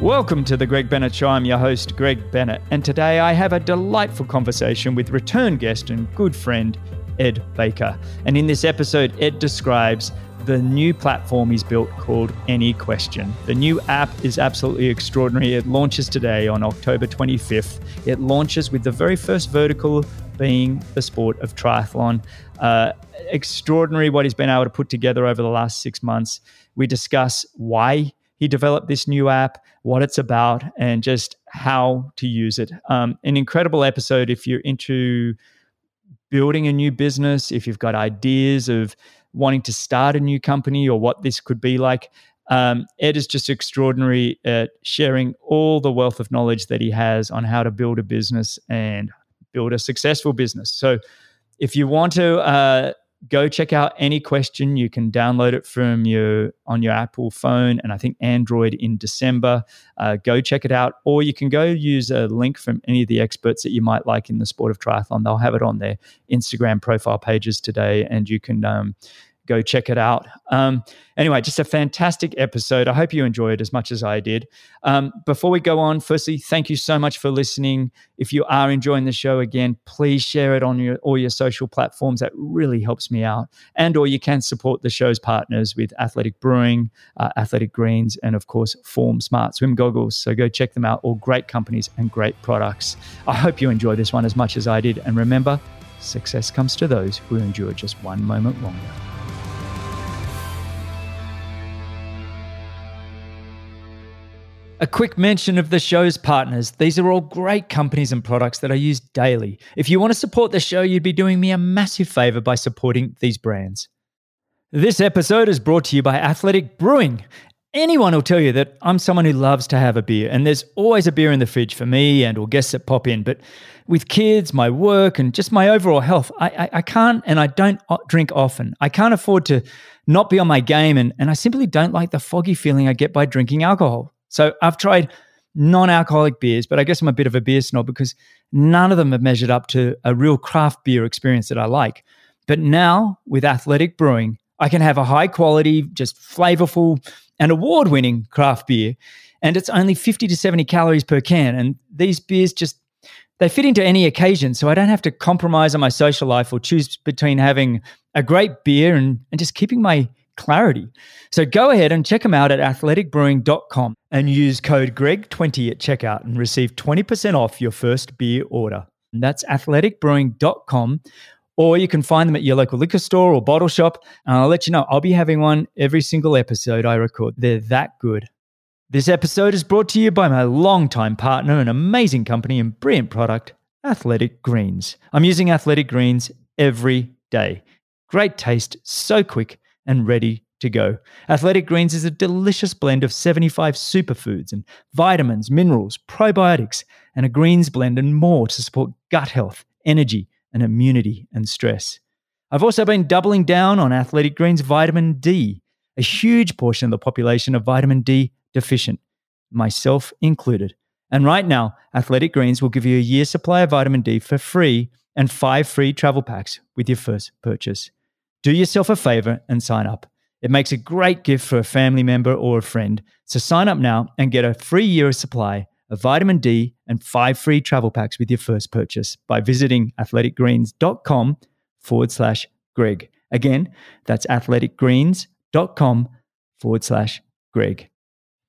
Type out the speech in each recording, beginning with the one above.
Welcome to the Greg Bennett Show. I'm your host, Greg Bennett, and today I have a delightful conversation with return guest and good friend, Ed Baker. And in this episode, Ed describes the new platform he's built called AnyQuestion. The new app is absolutely extraordinary. It launches today on October 25th. It launches with the very first vertical being the sport of triathlon. Uh, extraordinary what he's been able to put together over the last six months. We discuss why he developed this new app, what it's about, and just how to use it. Um, an incredible episode if you're into building a new business, if you've got ideas of wanting to start a new company or what this could be like. Um, Ed is just extraordinary at sharing all the wealth of knowledge that he has on how to build a business and build a successful business. So, if you want to uh, go check out any question. You can download it from your on your Apple phone and I think Android in December. Uh, go check it out, or you can go use a link from any of the experts that you might like in the sport of triathlon. They'll have it on their Instagram profile pages today, and you can um, go check it out. Um, anyway, just a fantastic episode. I hope you enjoy it as much as I did. Um, before we go on, firstly, thank you so much for listening. If you are enjoying the show again, please share it on your all your social platforms. That really helps me out. And or you can support the show's partners with Athletic Brewing, uh, Athletic Greens, and of course Form Smart Swim Goggles. So go check them out. All great companies and great products. I hope you enjoy this one as much as I did. And remember, success comes to those who endure just one moment longer. A quick mention of the show's partners. These are all great companies and products that I use daily. If you want to support the show, you'd be doing me a massive favor by supporting these brands. This episode is brought to you by Athletic Brewing. Anyone will tell you that I'm someone who loves to have a beer, and there's always a beer in the fridge for me and or guests that pop in. But with kids, my work, and just my overall health, I, I, I can't and I don't drink often. I can't afford to not be on my game, and, and I simply don't like the foggy feeling I get by drinking alcohol. So I've tried non alcoholic beers, but I guess I'm a bit of a beer snob because none of them have measured up to a real craft beer experience that I like. But now with athletic brewing, I can have a high quality, just flavorful, and award winning craft beer. And it's only 50 to 70 calories per can. And these beers just they fit into any occasion. So I don't have to compromise on my social life or choose between having a great beer and, and just keeping my clarity. So go ahead and check them out at athleticbrewing.com and use code GREG20 at checkout and receive 20% off your first beer order. And that's athleticbrewing.com. Or you can find them at your local liquor store or bottle shop. And I'll let you know, I'll be having one every single episode I record. They're that good. This episode is brought to you by my longtime partner and amazing company and brilliant product, Athletic Greens. I'm using Athletic Greens every day. Great taste, so quick and ready to go. Athletic Greens is a delicious blend of 75 superfoods and vitamins, minerals, probiotics, and a greens blend and more to support gut health, energy, and immunity and stress. I've also been doubling down on Athletic Greens vitamin D. A huge portion of the population are vitamin D deficient, myself included. And right now, Athletic Greens will give you a year's supply of vitamin D for free and five free travel packs with your first purchase. Do yourself a favor and sign up. It makes a great gift for a family member or a friend. So sign up now and get a free year supply of vitamin D and five free travel packs with your first purchase by visiting athleticgreens.com forward slash Greg. Again, that's athleticgreens.com forward slash Greg.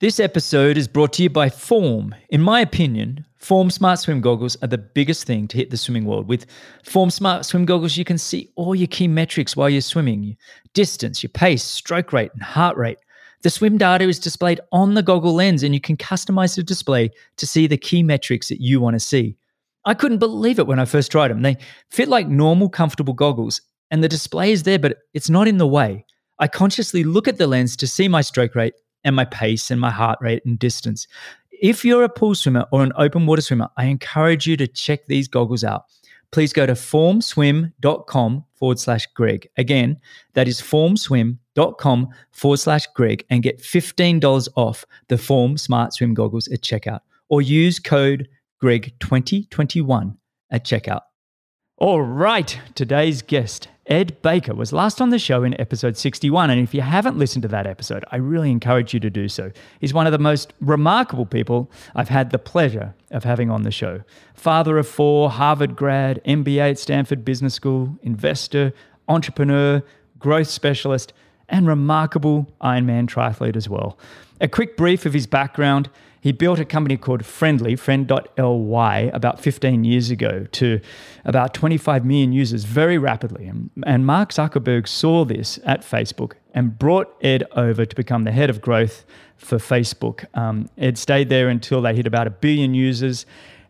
This episode is brought to you by Form. In my opinion, Form Smart Swim Goggles are the biggest thing to hit the swimming world. With Form Smart Swim Goggles, you can see all your key metrics while you're swimming your distance, your pace, stroke rate, and heart rate. The swim data is displayed on the goggle lens, and you can customize the display to see the key metrics that you want to see. I couldn't believe it when I first tried them. They fit like normal, comfortable goggles, and the display is there, but it's not in the way. I consciously look at the lens to see my stroke rate and my pace and my heart rate and distance. If you're a pool swimmer or an open water swimmer, I encourage you to check these goggles out. Please go to formswim.com forward slash Greg. Again, that is formswim.com forward slash Greg and get $15 off the Form Smart Swim goggles at checkout or use code Greg2021 at checkout. All right, today's guest, Ed Baker was last on the show in episode 61. And if you haven't listened to that episode, I really encourage you to do so. He's one of the most remarkable people I've had the pleasure of having on the show. Father of four, Harvard grad, MBA at Stanford Business School, investor, entrepreneur, growth specialist, and remarkable Ironman triathlete as well. A quick brief of his background. He built a company called Friendly, friend.ly, about 15 years ago to about 25 million users very rapidly. And Mark Zuckerberg saw this at Facebook and brought Ed over to become the head of growth for Facebook. Um, Ed stayed there until they hit about a billion users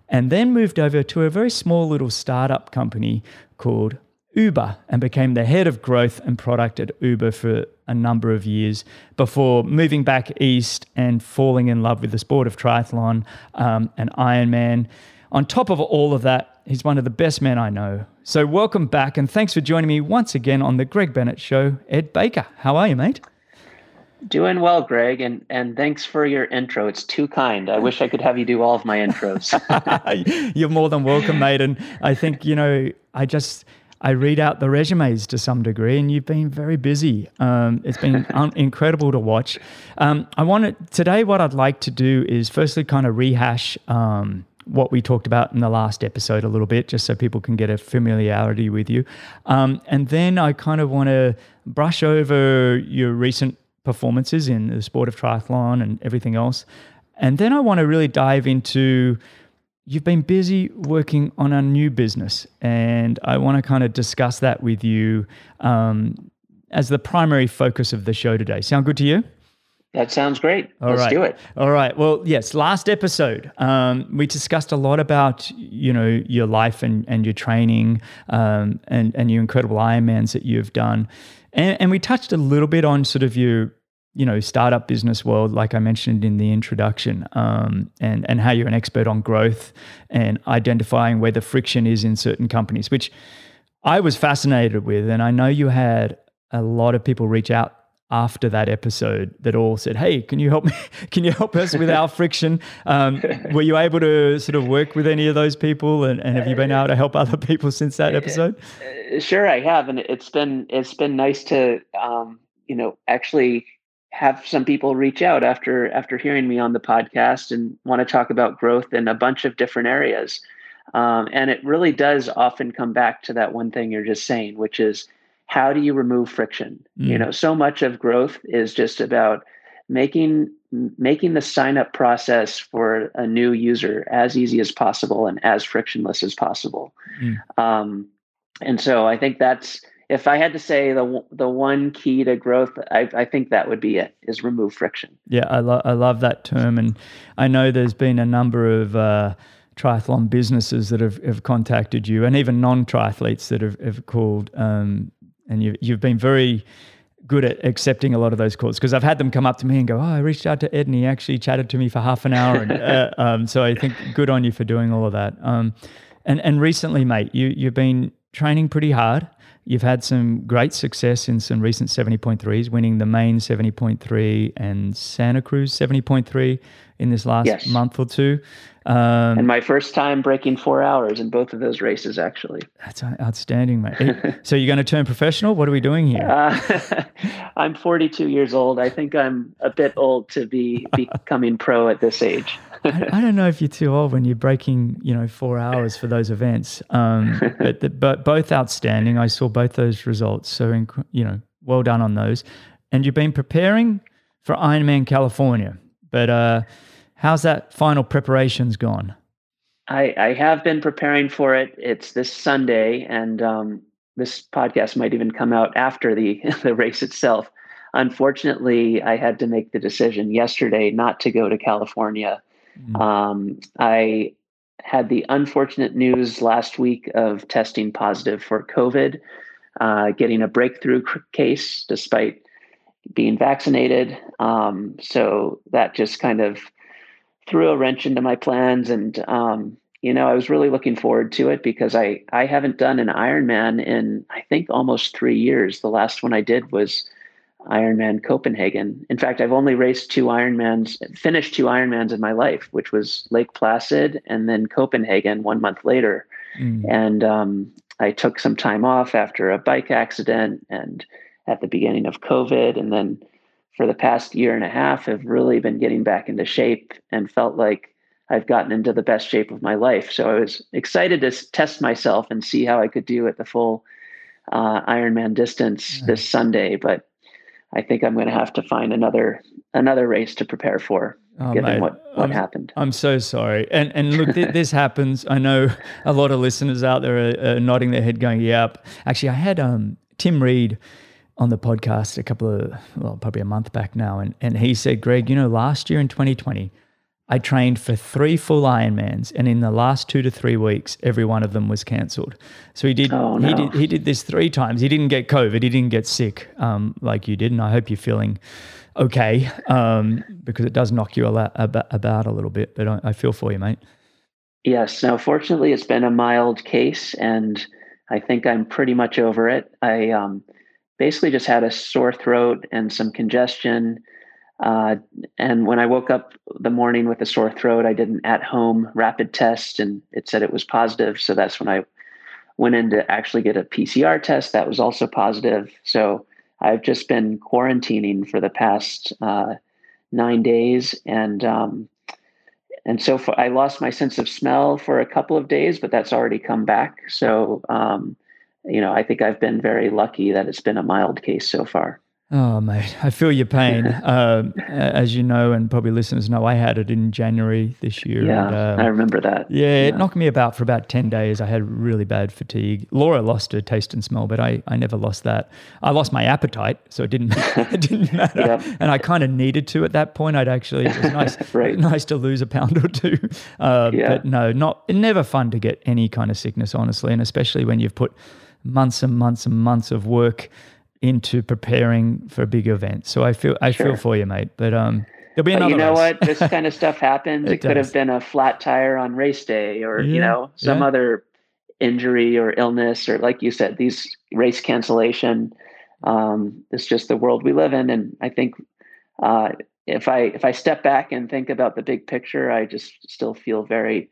and then moved over to a very small little startup company called Uber and became the head of growth and product at Uber for a number of years before moving back east and falling in love with the sport of triathlon um, and Ironman. On top of all of that, he's one of the best men I know. So, welcome back and thanks for joining me once again on the Greg Bennett Show. Ed Baker, how are you, mate? Doing well, Greg, and and thanks for your intro. It's too kind. I wish I could have you do all of my intros. You're more than welcome, mate. And I think you know, I just I read out the resumes to some degree, and you've been very busy. Um, it's been un- incredible to watch. Um, I want today. What I'd like to do is firstly kind of rehash um, what we talked about in the last episode a little bit, just so people can get a familiarity with you, um, and then I kind of want to brush over your recent performances in the sport of triathlon and everything else, and then I want to really dive into you've been busy working on a new business, and I want to kind of discuss that with you um, as the primary focus of the show today. Sound good to you? That sounds great. All Let's right. do it. All right. Well, yes. Last episode, um, we discussed a lot about you know your life and, and your training um, and and your incredible Ironmans that you've done, and, and we touched a little bit on sort of your you know startup business world like i mentioned in the introduction um, and and how you're an expert on growth and identifying where the friction is in certain companies which i was fascinated with. And i know you had a lot of people reach out after that episode that all said hey can you help me? Can you help us with our friction? Um, were you able to sort of work with any of those people? And, and have you been able to help other people since that episode? uh, sure i have. And it's been it's been nice to um, you know actually have some people reach out after after hearing me on the podcast and want to talk about growth in a bunch of different areas. Um, and it really does often come back to that one thing you're just saying, which is how do you remove friction? Mm. You know, so much of growth is just about making making the sign up process for a new user as easy as possible and as frictionless as possible. Mm. Um, and so I think that's if I had to say the the one key to growth, I, I think that would be it: is remove friction. Yeah, I, lo- I love that term, and I know there's been a number of uh, triathlon businesses that have, have contacted you, and even non-triathletes that have, have called, um, and you, you've been very good at accepting a lot of those calls because I've had them come up to me and go, "Oh, I reached out to Ed and he actually chatted to me for half an hour," and uh, um, so I think good on you for doing all of that. Um, and and recently, mate, you you've been training pretty hard. You've had some great success in some recent 70.3s, winning the Maine 70.3 and Santa Cruz 70.3 in this last yes. month or two. Um, and my first time breaking four hours in both of those races, actually. That's outstanding, mate. so you're going to turn professional? What are we doing here? Uh, I'm 42 years old. I think I'm a bit old to be becoming pro at this age. I, I, don't know if you're too old when you're breaking, you know, four hours for those events. Um, but the, but both outstanding. I saw both those results. So you know, well done on those. And you've been preparing for Ironman California. But uh, how's that final preparations gone? I, I have been preparing for it. It's this Sunday, and um, this podcast might even come out after the the race itself. Unfortunately, I had to make the decision yesterday not to go to California Mm. Um, I had the unfortunate news last week of testing positive for COVID, uh, getting a breakthrough case despite being vaccinated. Um, so that just kind of threw a wrench into my plans. And, um, you know, I was really looking forward to it because I, I haven't done an Ironman in, I think, almost three years. The last one I did was Ironman Copenhagen. In fact, I've only raced two Ironmans, finished two Ironmans in my life, which was Lake Placid and then Copenhagen one month later. Mm. And um, I took some time off after a bike accident and at the beginning of COVID. And then for the past year and a half, have really been getting back into shape and felt like I've gotten into the best shape of my life. So I was excited to test myself and see how I could do at the full uh, Ironman distance mm-hmm. this Sunday. But I think I'm going to have to find another another race to prepare for. Oh, given mate, what, what I'm, happened. I'm so sorry. And and look, th- this happens. I know a lot of listeners out there are, are, nodding their head, going, "Yep." Actually, I had um, Tim Reed on the podcast a couple of well, probably a month back now, and and he said, "Greg, you know, last year in 2020, I trained for three full Ironmans, and in the last two to three weeks, every one of them was cancelled. So he did, oh, no. he did, he did this three times. He didn't get COVID. He didn't get sick um, like you did, and I hope you're feeling okay um, because it does knock you a lot, about, about a little bit. But I, I feel for you, mate. Yes. Now, fortunately, it's been a mild case, and I think I'm pretty much over it. I um, basically just had a sore throat and some congestion uh, and when I woke up the morning with a sore throat, I did an at home rapid test and it said it was positive. So that's when I went in to actually get a PCR test. That was also positive. So I've just been quarantining for the past uh, nine days. And, um, and so I lost my sense of smell for a couple of days, but that's already come back. So, um, you know, I think I've been very lucky that it's been a mild case so far. Oh, mate, I feel your pain. uh, as you know, and probably listeners know, I had it in January this year. Yeah, and, um, I remember that. Yeah, yeah, it knocked me about for about 10 days. I had really bad fatigue. Laura lost her taste and smell, but I, I never lost that. I lost my appetite, so it didn't, it didn't matter. Yep. And I kind of needed to at that point. I'd actually, it was nice, right. nice to lose a pound or two. Uh, yeah. But no, not never fun to get any kind of sickness, honestly, and especially when you've put months and months and months of work into preparing for a big event. So I feel I sure. feel for you, mate. But um, there'll be another. But you know race. what? This kind of stuff happens. it, it could have been a flat tire on race day, or yeah, you know some yeah. other injury or illness, or like you said, these race cancellation. Um, it's just the world we live in, and I think uh, if I if I step back and think about the big picture, I just still feel very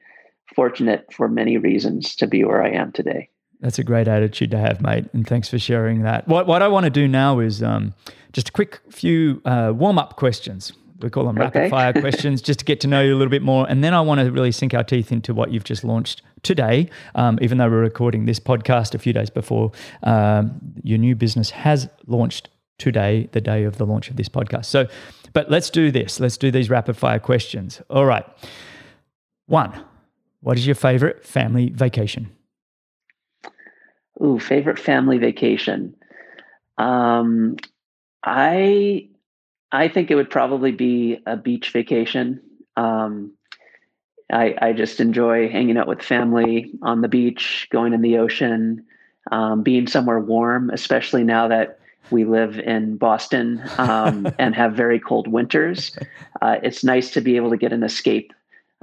fortunate for many reasons to be where I am today. That's a great attitude to have, mate. And thanks for sharing that. What, what I want to do now is um, just a quick few uh, warm up questions. We call them okay. rapid fire questions just to get to know you a little bit more. And then I want to really sink our teeth into what you've just launched today, um, even though we're recording this podcast a few days before um, your new business has launched today, the day of the launch of this podcast. So, but let's do this. Let's do these rapid fire questions. All right. One, what is your favorite family vacation? Ooh, favorite family vacation. Um, I I think it would probably be a beach vacation. Um, I I just enjoy hanging out with family on the beach, going in the ocean, um, being somewhere warm, especially now that we live in Boston um, and have very cold winters. Uh, it's nice to be able to get an escape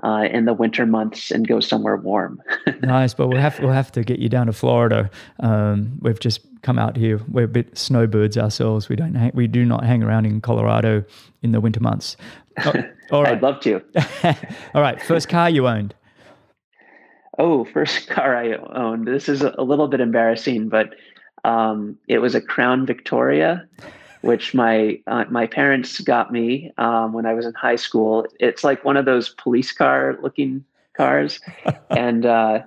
uh, in the winter months and go somewhere warm. nice, but we'll have we'll have to get you down to Florida. Um, we've just come out here. We're a bit snowbirds ourselves. We don't hang, we do not hang around in Colorado in the winter months. Oh, all right. I'd love to. all right, first car you owned. Oh, first car I owned. This is a little bit embarrassing, but um, it was a Crown Victoria which my uh, my parents got me um, when I was in high school. It's like one of those police car looking cars, and uh,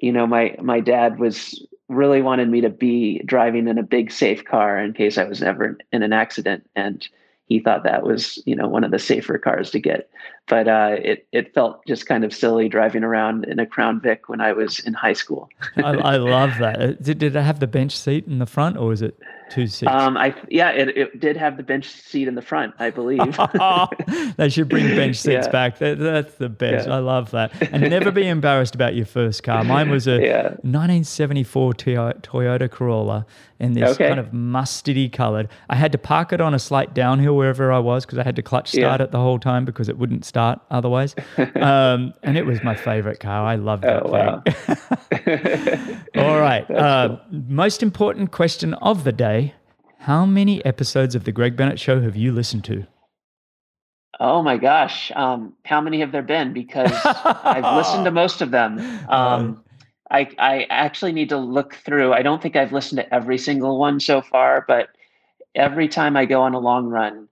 you know my my dad was really wanted me to be driving in a big safe car in case I was ever in an accident, and he thought that was you know one of the safer cars to get. But uh, it it felt just kind of silly driving around in a Crown Vic when I was in high school. I, I, love that. Uh, did, did it have the bench seat in the front, or was it? two seats. Um, I yeah, it, it did have the bench seat in the front, I believe. they should bring bench seats yeah. back. That, that's the best. Yeah. I love that. And never be embarrassed about your first car. Mine was a yeah. 1974 Toyota Corolla, and this okay. kind of mustardy colored. I had to park it on a slight downhill wherever I was because I had to clutch start it the whole time because it wouldn't start otherwise. Um, and it was my favorite car. I loved that oh, thing. All right. Uh, cool. Most important question of the day how many episodes of The Greg Bennett Show have you listened to? Oh my gosh. Um, how many have there been? Because I've listened to most of them. Um, I I actually need to look through. I don't think I've listened to every single one so far, but every time I go on a long run,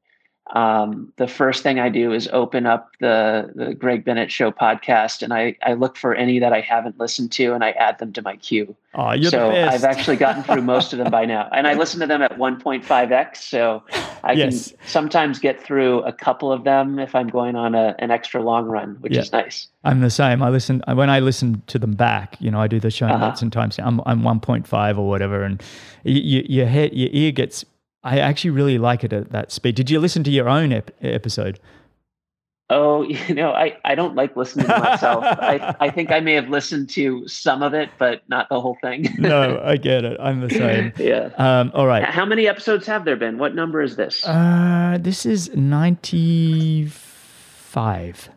um, the first thing I do is open up the the Greg Bennett Show podcast, and I I look for any that I haven't listened to, and I add them to my queue. Oh, you're so the best. I've actually gotten through most of them by now, and I listen to them at 1.5x, so I Yes. can sometimes get through a couple of them if I'm going on a, an extra long run, which Yeah. is nice. I'm the same. I listen when I listen to them back. You know, I do the show Uh-huh. notes and times. I'm I'm 1.5 or whatever, and you, you, your head, your ear gets. I actually really like it at that speed. Did you listen to your own ep- episode? Oh, you know, I, I don't like listening to myself. I, I think I may have listened to some of it, but not the whole thing. no, I get it. I'm the same. yeah. Um, all right. How many episodes have there been? What number is this? Uh, this is 95.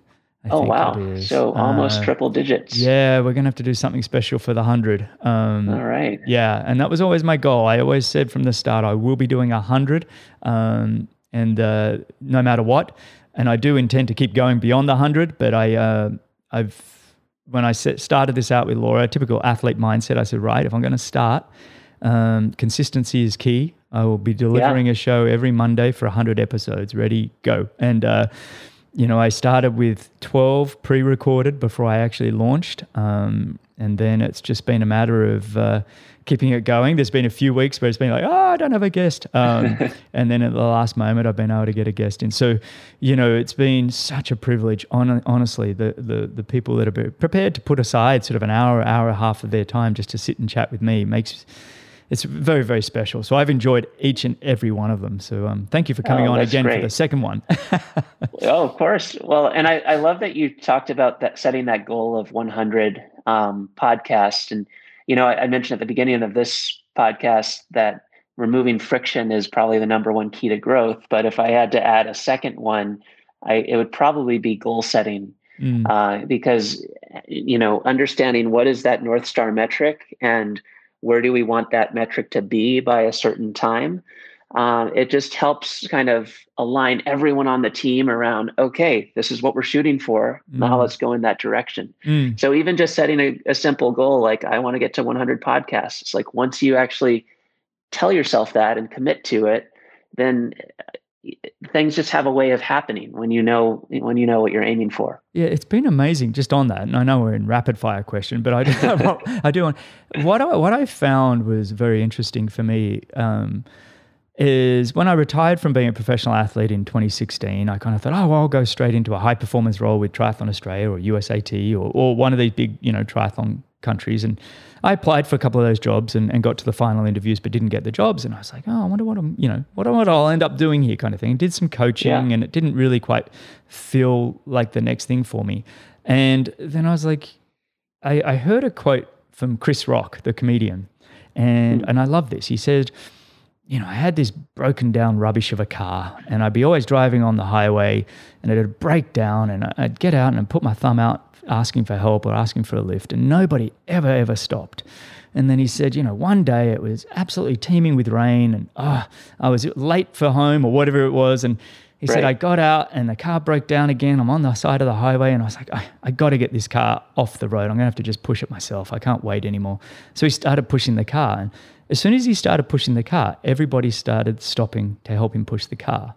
I oh, wow. So almost Uh, triple digits. Yeah, we're gonna have to do something special for the hundred. Um, All right. Yeah, and that was always my goal. I always said from the start I will be doing a hundred, um, and uh, no matter what. And I do intend to keep going beyond the hundred. But I, uh, I've when I set, started this out with Laura, typical athlete mindset. I said, right, if I'm going to start, um, consistency is key. I will be delivering a show every Monday for 100 episodes. Ready, go. And, uh, you know, I started with 12 pre recorded before I actually launched. Um, and then it's just been a matter of uh, keeping it going. There's been a few weeks where it's been like, oh, I don't have a guest. Um, and then at the last moment, I've been able to get a guest in. So, you know, it's been such a privilege. Hon- honestly, the, the, the people that are prepared to put aside sort of an hour, hour and a half of their time just to sit and chat with me makes it's very, very special. So I've enjoyed each and every one of them. So um, thank you for coming Oh, on again for the second one. Oh, of course. Well, and I, I love that you talked about that setting that goal of 100 um, podcasts. And, you know, I, I mentioned at the beginning of this podcast that removing friction is probably the number one key to growth. But if I had to add a second one, I, it would probably be goal setting Mm, uh, because, you know, understanding what is that North Star metric and where do we want that metric to be by a certain time? Uh, it just helps kind of align everyone on the team around okay this is what we're shooting for. Now Mm. let's go in that direction. Mm, so even just setting a, a simple goal like i want to get to 100 podcasts it's like once you actually tell yourself that and commit to it then things just have a way of happening when you know when you know what you're aiming for yeah, it's been amazing just on that. And I know we're in rapid fire question, but I do, I do want, what I, what I found was very interesting for me um, is when I retired from being a professional athlete in 2016, I kind of thought, oh, well, I'll go straight into a high performance role with Triathlon Australia or USAT or, or one of these big, you know, triathlon countries. And I applied for a couple of those jobs and, and got to the final interviews, but didn't get the jobs. And I was like, oh, I wonder what I'm, you know, what, what I'll end up doing here kind of thing. And did some coaching Yeah. and it didn't really quite feel like the next thing for me. And then I was like, I, I heard a quote from Chris Rock, the comedian, and hmm. and I love this. He said, you know, I had this broken down rubbish of a car, and I'd be always driving on the highway, and it'd break down, and I'd get out and I'd put my thumb out asking for help or asking for a lift, and nobody ever ever stopped. And then he said, you know, one day it was absolutely teeming with rain, and oh, I was late for home or whatever it was, and he said, I got out and the car broke down again. I'm on the side of the highway and I was like, I, I got to get this car off the road. I'm going to have to just push it myself. I can't wait anymore. So he started pushing the car. And as soon as he started pushing the car, everybody started stopping to help him push the car.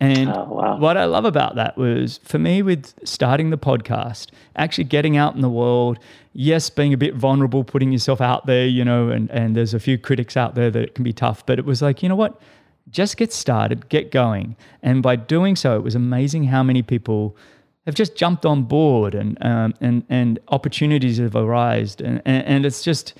And Oh, wow. what I love about that was for me with starting the podcast, actually getting out in the world, yes, being a bit vulnerable, putting yourself out there, you know, and, and there's a few critics out there that it can be tough, but it was like, you know what? Just get started, get going. And by doing so, it was amazing how many people have just jumped on board and um, and and opportunities have arisen. And, and and it's just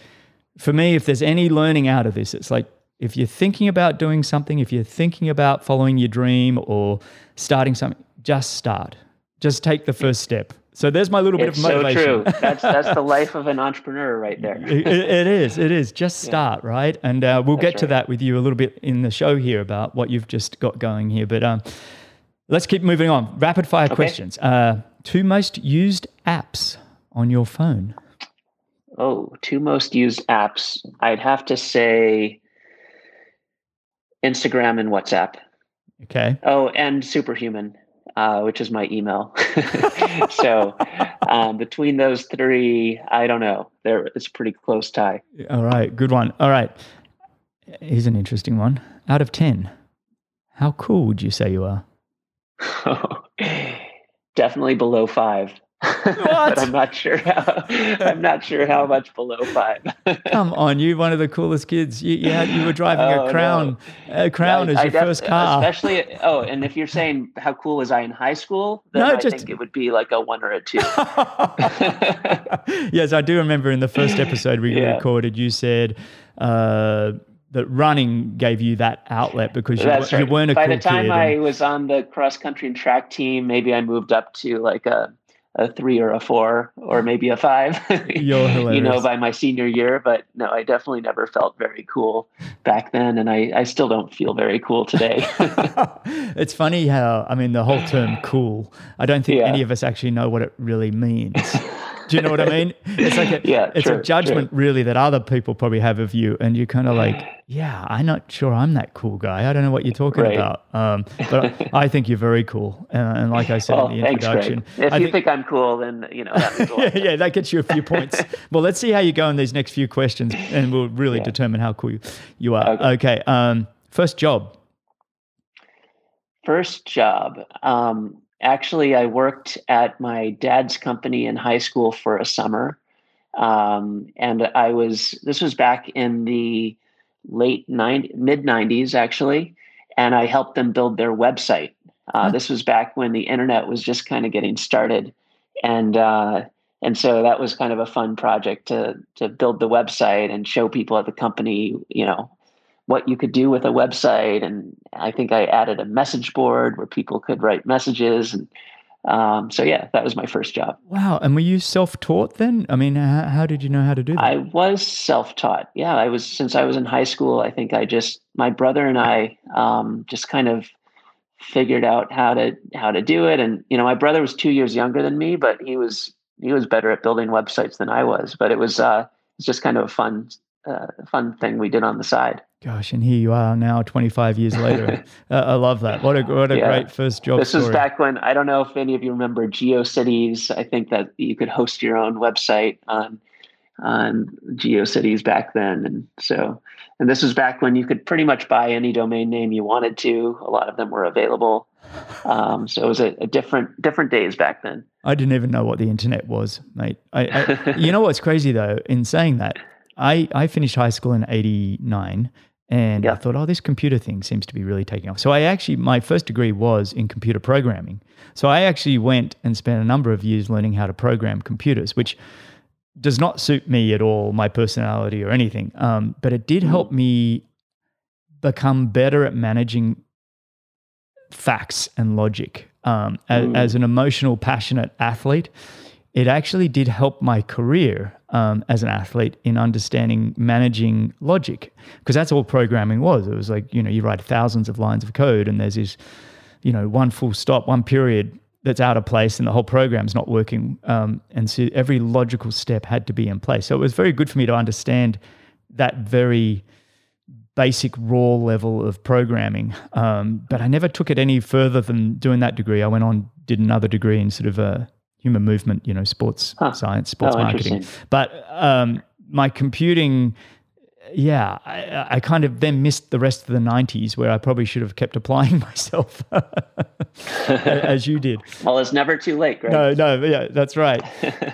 for me, if there's any learning out of this, it's like if you're thinking about doing something, if you're thinking about following your dream or starting something, just start. Just take the first step. So there's my little bit it's of so true that's that's the life of an entrepreneur right there it, it is. It is. Just start, right? And uh, we'll That's get to right. that with you a little bit in the show here about what you've just got going here. But um, let's keep moving on. Rapid fire questions. Uh, two most used apps on your phone. Oh, two most used apps. I'd have to say Instagram and WhatsApp. Okay. Oh, and Superhuman. uh, which is my email. so um, between those three, I don't know. There, it's a pretty close tie. All right, good one. All right, here's an interesting one. Out of ten, how cool would you say you are? Definitely below five. but I'm not sure how. I'm not sure how much below five. Come on, you one of the coolest kids. You you, had, you were driving oh, a Crown. No. A Crown I, as your def- first car. Especially oh, and if you're saying how cool was I in high school, then no, I just, think it would be like a one or a two. yes, I do remember in the first episode we yeah. recorded, you said. Uh, that running gave you that outlet because you, right. you weren't a By cool the time I and, was on the cross country and track team, maybe I moved up to like a a three or a four or maybe a five, you know, by my senior year. But no, I definitely never felt very cool back then. And I, I still don't feel very cool today. it's funny how, I mean, the whole term cool, I don't think yeah. any of us actually know what it really means. Do you know what I mean? It's like a, yeah, it's true, a judgment true. really that other people probably have of you, and you're kind of like, yeah, I'm not sure I'm that cool guy. I don't know what you're talking right. about. Um, but I think you're very cool, uh, and like I said well, in the introduction, thanks, if I you think, think, I'm cool, then you know, yeah, yeah, that gets you a few points. well, let's see how you go in these next few questions, and we'll really yeah. determine how cool you, you are. Okay. okay um, first job. First job. Um, actually, I worked at my dad's company in high school for a summer. Um, and I was, this was back in the late 90, mid 90s, actually. And I helped them build their website. Uh, mm-hmm. This was back when the internet was just kind of getting started. And, uh, and so that was kind of a fun project to to build the website and show people at the company, you know, what you could do with a website. And I think I added a message board where people could write messages. And um, so, yeah, that was my first job. Wow. And were you self taught then? I mean, how, how, did you know how to do that? I was self taught. Yeah. I was, since I was in high school, I think I just, my brother and I um, just kind of figured out how to how to do it and you know my brother was two years younger than me but he was he was better at building websites than i was but it was uh it's just kind of a fun uh, fun thing we did on the side Gosh, and here you are now, 25 years later. uh, I love that. What a what a yeah. great first job. This story. was back when I don't know if any of you remember GeoCities. I think that you could host your own website on on GeoCities back then, and so and this was back when you could pretty much buy any domain name you wanted to. A lot of them were available. Um, so it was a, a, different different days back then. I didn't even know what the internet was, mate. I, I you know what's crazy though? In saying that, I I finished high school in '89 and I thought, oh, this computer thing seems to be really taking off. So I actually, my first degree was in computer programming. So I actually went and spent a number of years learning how to program computers, which does not suit me at all, my personality or anything. Um, but it did help me become better at managing facts and logic. Um, as, as, an emotional, passionate athlete, it actually did help my career um, as an athlete in understanding managing logic because that's all programming was. It was like you know you write thousands of lines of code and there's this you know one full stop, one period that's out of place and the whole program's not working. Um, and so every logical step had to be in place. So it was very good for me to understand that very basic raw level of programming. Um, but I never took it any further than doing that degree. I went on, did another degree in sort of a human movement, you know, sports huh. science, sports oh, marketing. But um, my computing, yeah, I, I, kind of then missed the rest of the 90s where I probably should have kept applying myself as you did. Well, it's never too late, right? No, no, yeah, that's right.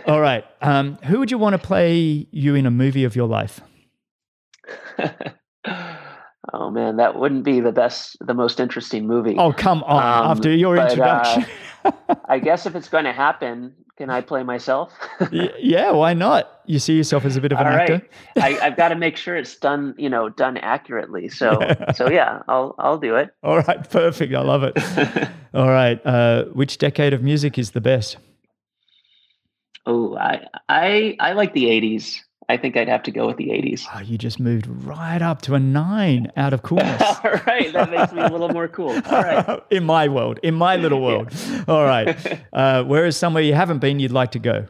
All right. Um, who would you want to play you in a movie of your life? Oh man, that wouldn't be the best, the most interesting movie. Oh, come on. Um, After your but, uh, introduction. Uh, I guess if it's going to happen, can I play myself? yeah, why not? You see yourself as a bit of an All right. actor. I, have got to make sure it's done, you know, done accurately. So, yeah. so yeah, I'll I'll do it. All right, perfect. I love it. All right, uh, which decade of music is the best? Oh, I I I like the '80s. I think I'd have to go with the 80s. Oh, you just moved right up to a nine out of coolness. All right. That makes me a little more cool. All right. in my world, in my little world. Yeah. All right. Uh, where is somewhere you haven't been you'd like to go?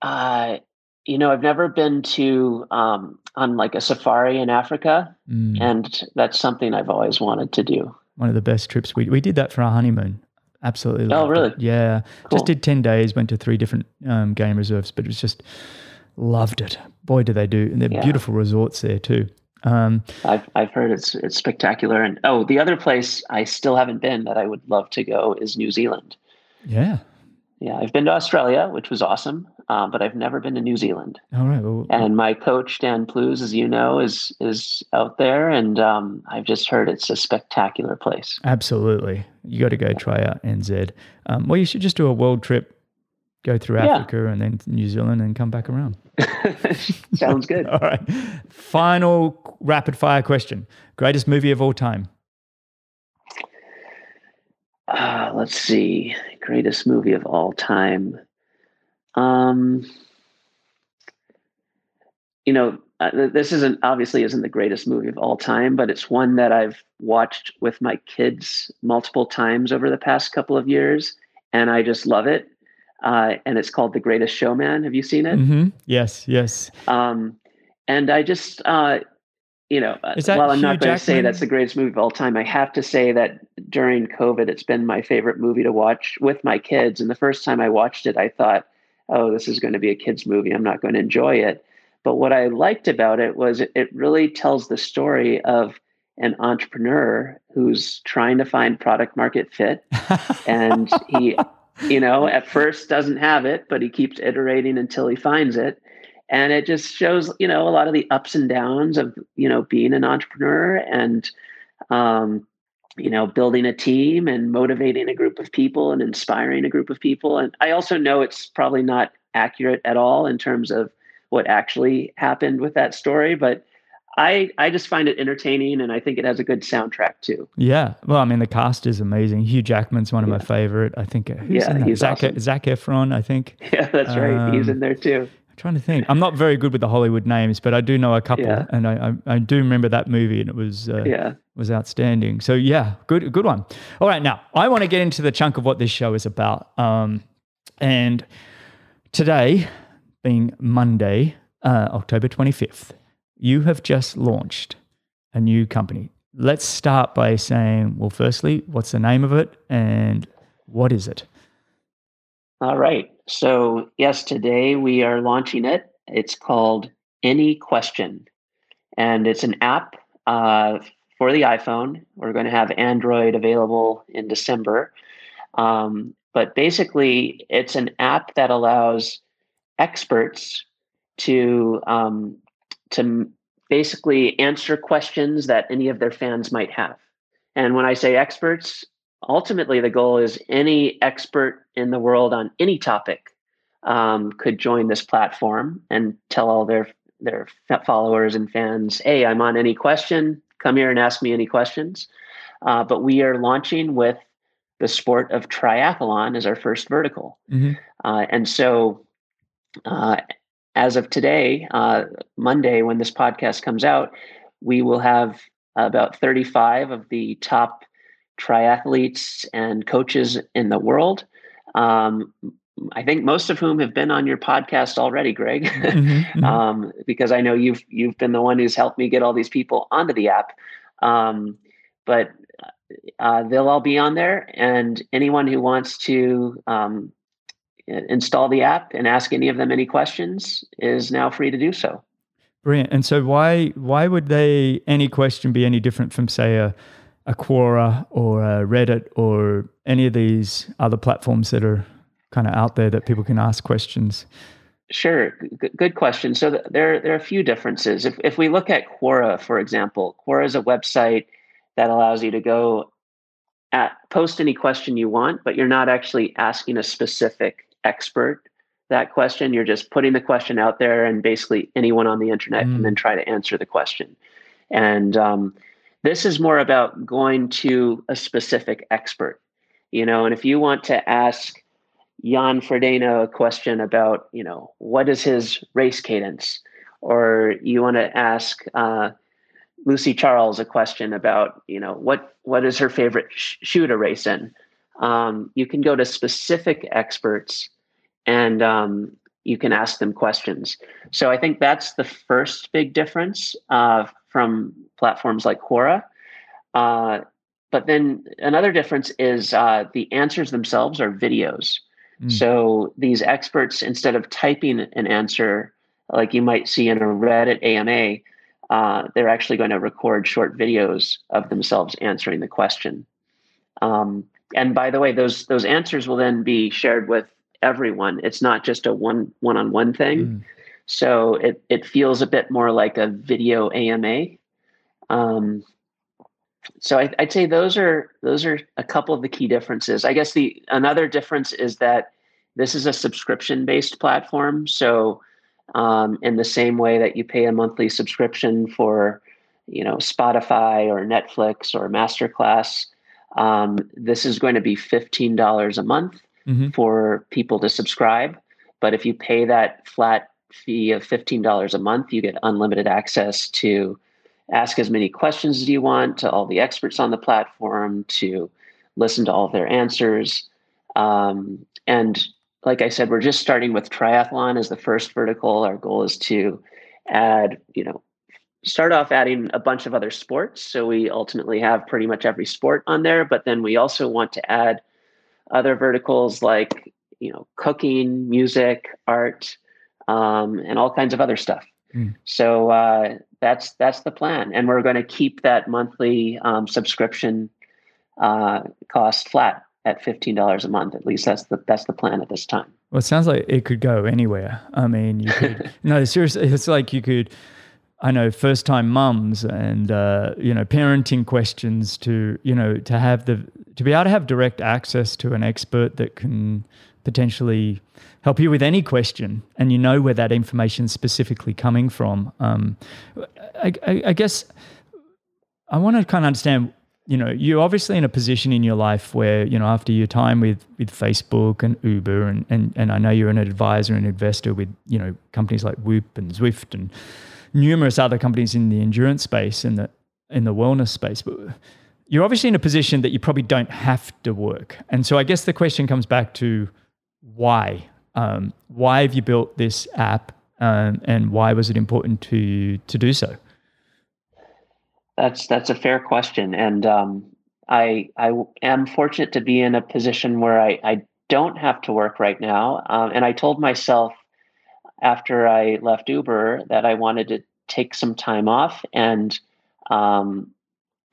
Uh, you know, I've never been to um, on like a safari in Africa, mm. and that's something I've always wanted to do. One of the best trips. We we did that for our honeymoon. Absolutely. Oh, really? It. Yeah. Cool. Just did ten days. Went to three different um, game reserves, but it was just loved it. Boy, do they do! And they're yeah. beautiful resorts there too. Um, I've I've heard it's it's spectacular. And oh, the other place I still haven't been that I would love to go is New Zealand. Yeah. Yeah, I've been to Australia, which was awesome, um, but I've never been to New Zealand. All right. Well, and my coach Dan Plews, as you know, is is out there, and um, I've just heard it's a spectacular place. Absolutely, you got to go try out NZ. Um, well, you should just do a world trip, go through yeah. Africa and then New Zealand, and come back around. Sounds good. all right. Final rapid fire question: Greatest movie of all time? Uh, let's see. Greatest movie of all time. Um, you know, uh, this isn't obviously isn't the greatest movie of all time, but it's one that I've watched with my kids multiple times over the past couple of years, and I just love it. Uh, and it's called The Greatest Showman. Have you seen it? Mm-hmm. Yes, yes. Um, and I just, uh, you know, uh, while I'm not going to say that's the greatest movie of all time, I have to say that during COVID, it's been my favorite movie to watch with my kids. And the first time I watched it, I thought, oh, this is going to be a kids' movie. I'm not going to enjoy it. But what I liked about it was it really tells the story of an entrepreneur who's trying to find product market fit. and he, you know, at first doesn't have it, but he keeps iterating until he finds it. And it just shows you know a lot of the ups and downs of you know being an entrepreneur and um, you know building a team and motivating a group of people and inspiring a group of people. And i also know it's probably not accurate at all in terms of what actually happened with that story but I, I just find it entertaining and I think it has a good soundtrack too. Yeah. Well, I mean, the cast is amazing. Hugh Jackman's one of yeah. my favorite. I think. Uh, who's yeah, in that? He's Zac, awesome. Zac Efron, I think. Yeah, that's right. Um, he's in there too. I'm trying to think. I'm not very good with the Hollywood names, but I do know a couple, yeah. and I, I, I do remember that movie, and it was uh, yeah was outstanding. So yeah, good good one. All right, now I want to get into the chunk of what this show is about. Um, and today, being Monday, uh, October 25th, you have just launched a new company. Let's start by saying, well, firstly, what's the name of it, and what is it? All right. So, yes, today we are launching it. It's called AnyQuestion, and it's an app uh, for the iPhone. We're going to have Android available in December. Um, but basically, it's an app that allows experts to um, to basically answer questions that any of their fans might have. And when I say experts, ultimately the goal is any expert in the world on any topic um, could join this platform and tell all their their followers and fans, "Hey, I'm on any question. Come here and ask me any questions." Uh, but we are launching with the sport of triathlon as our first vertical, mm-hmm. uh, and so uh, as of today, uh, Monday, when this podcast comes out, we will have about 35 of the top triathletes and coaches in the world. Um, I think most of whom have been on your podcast already, Greg, mm-hmm, mm-hmm. um, because I know you've you've been the one who's helped me get all these people onto the app. Um, but uh, they'll all be on there, and anyone who wants to um, install the app and ask any of them any questions is now free to do so. Brilliant. And so, why why would they any question be any different from say a a Quora or a Reddit or any of these other platforms that are kind of out there that people can ask questions? Sure, G- good question. So there, there are a few differences. If, if we look at Quora, for example, Quora is a website that allows you to go at, post any question you want, but you're not actually asking a specific expert that question. You're just putting the question out there, and basically anyone on the internet mm. can then try to answer the question. And um, this is more about going to a specific expert, you know. And if you want to ask Jan Frodeno a question about, you know, what is his race cadence, or you want to ask uh, Lucy Charles a question about, you know, what what is her favorite sh- shoe to race in. Um, you can go to specific experts and um, you can ask them questions. So I think that's the first big difference uh, from platforms like Quora. Uh, but then another difference is uh, the answers themselves are videos. Mm. So these experts, instead of typing an answer like you might see in a Reddit AMA, uh, they're actually going to record short videos of themselves answering the question. Um, and by the way, those those answers will then be shared with everyone. It's not just a one one on one thing. Mm. So it it feels a bit more like a video AMA. Um, so I, would say those are those are a couple of the key differences. I guess the another difference is that this is a subscription based platform. So um, in the same way that you pay a monthly subscription for you know Spotify or Netflix or Masterclass, um, this is going to be fifteen dollars a month mm-hmm. for people to subscribe. But if you pay that flat fee of fifteen dollars a month, you get unlimited access to ask as many questions as you want to all the experts on the platform, to listen to all their answers. Um, and like I said, we're just starting with triathlon as the first vertical. Our goal is to add, you know, start off adding a bunch of other sports. So we ultimately have pretty much every sport on there, but then we also want to add other verticals like, you know, cooking, music, art, um, and all kinds of other stuff. Mm. So uh, that's that's the plan, and we're going to keep that monthly um, subscription uh, cost flat at fifteen dollars a month. At least that's the that's the plan at this time. Well, it sounds like it could go anywhere. I mean, you could no seriously. It's like you could. I know first time mums and uh, you know parenting questions to you know to have the to be able to have direct access to an expert that can potentially help you with any question and you know where that information is specifically coming from. Um, I, I, I guess I want to kind of understand you know, you're obviously in a position in your life where, you know, after your time with, with Facebook and Uber, and, and, and I know you're an advisor and investor with, you know, companies like Whoop and Zwift and numerous other companies in the endurance space and the in the wellness space. But you're obviously in a position that you probably don't have to work. And so I guess the question comes back to why? Um, why have you built this app um, and why was it important to to do so? That's that's a fair question, and um, I I am fortunate to be in a position where I I don't have to work right now, um, and I told myself after I left Uber that I wanted to take some time off and um,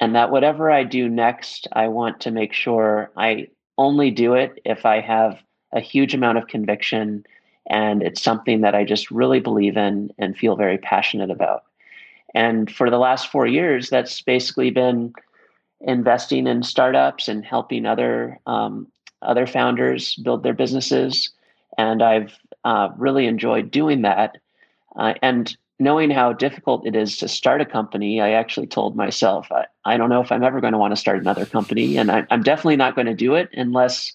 and that whatever I do next, I want to make sure I only do it if I have a huge amount of conviction and it's something that I just really believe in and feel very passionate about. And for the last four years, that's basically been investing in startups and helping other um, other founders build their businesses. And I've uh, really enjoyed doing that. Uh, and knowing how difficult it is to start a company, I actually told myself, I, I don't know if I'm ever going to want to start another company. And I, I'm definitely not going to do it unless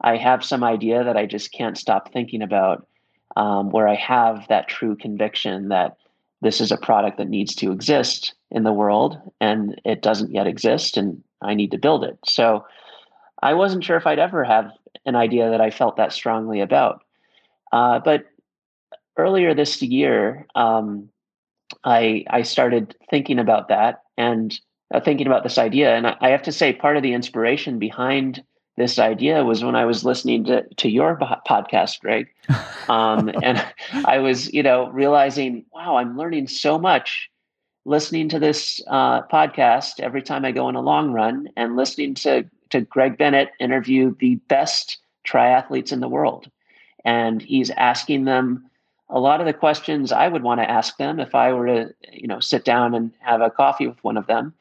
I have some idea that I just can't stop thinking about, um, where I have that true conviction that this is a product that needs to exist in the world and it doesn't yet exist and I need to build it. So I wasn't sure if I'd ever have an idea that I felt that strongly about. Uh, but earlier this year, um, I I started thinking about that and uh, thinking about this idea. And I, I, have to say, part of the inspiration behind this idea was when I was listening to, to your podcast, Greg. Um, and I was, you know, realizing, wow, I'm learning so much listening to this uh, podcast every time I go on a long run and listening to, to Greg Bennett interview the best triathletes in the world. And he's asking them a lot of the questions I would want to ask them if I were to, you know, sit down and have a coffee with one of them.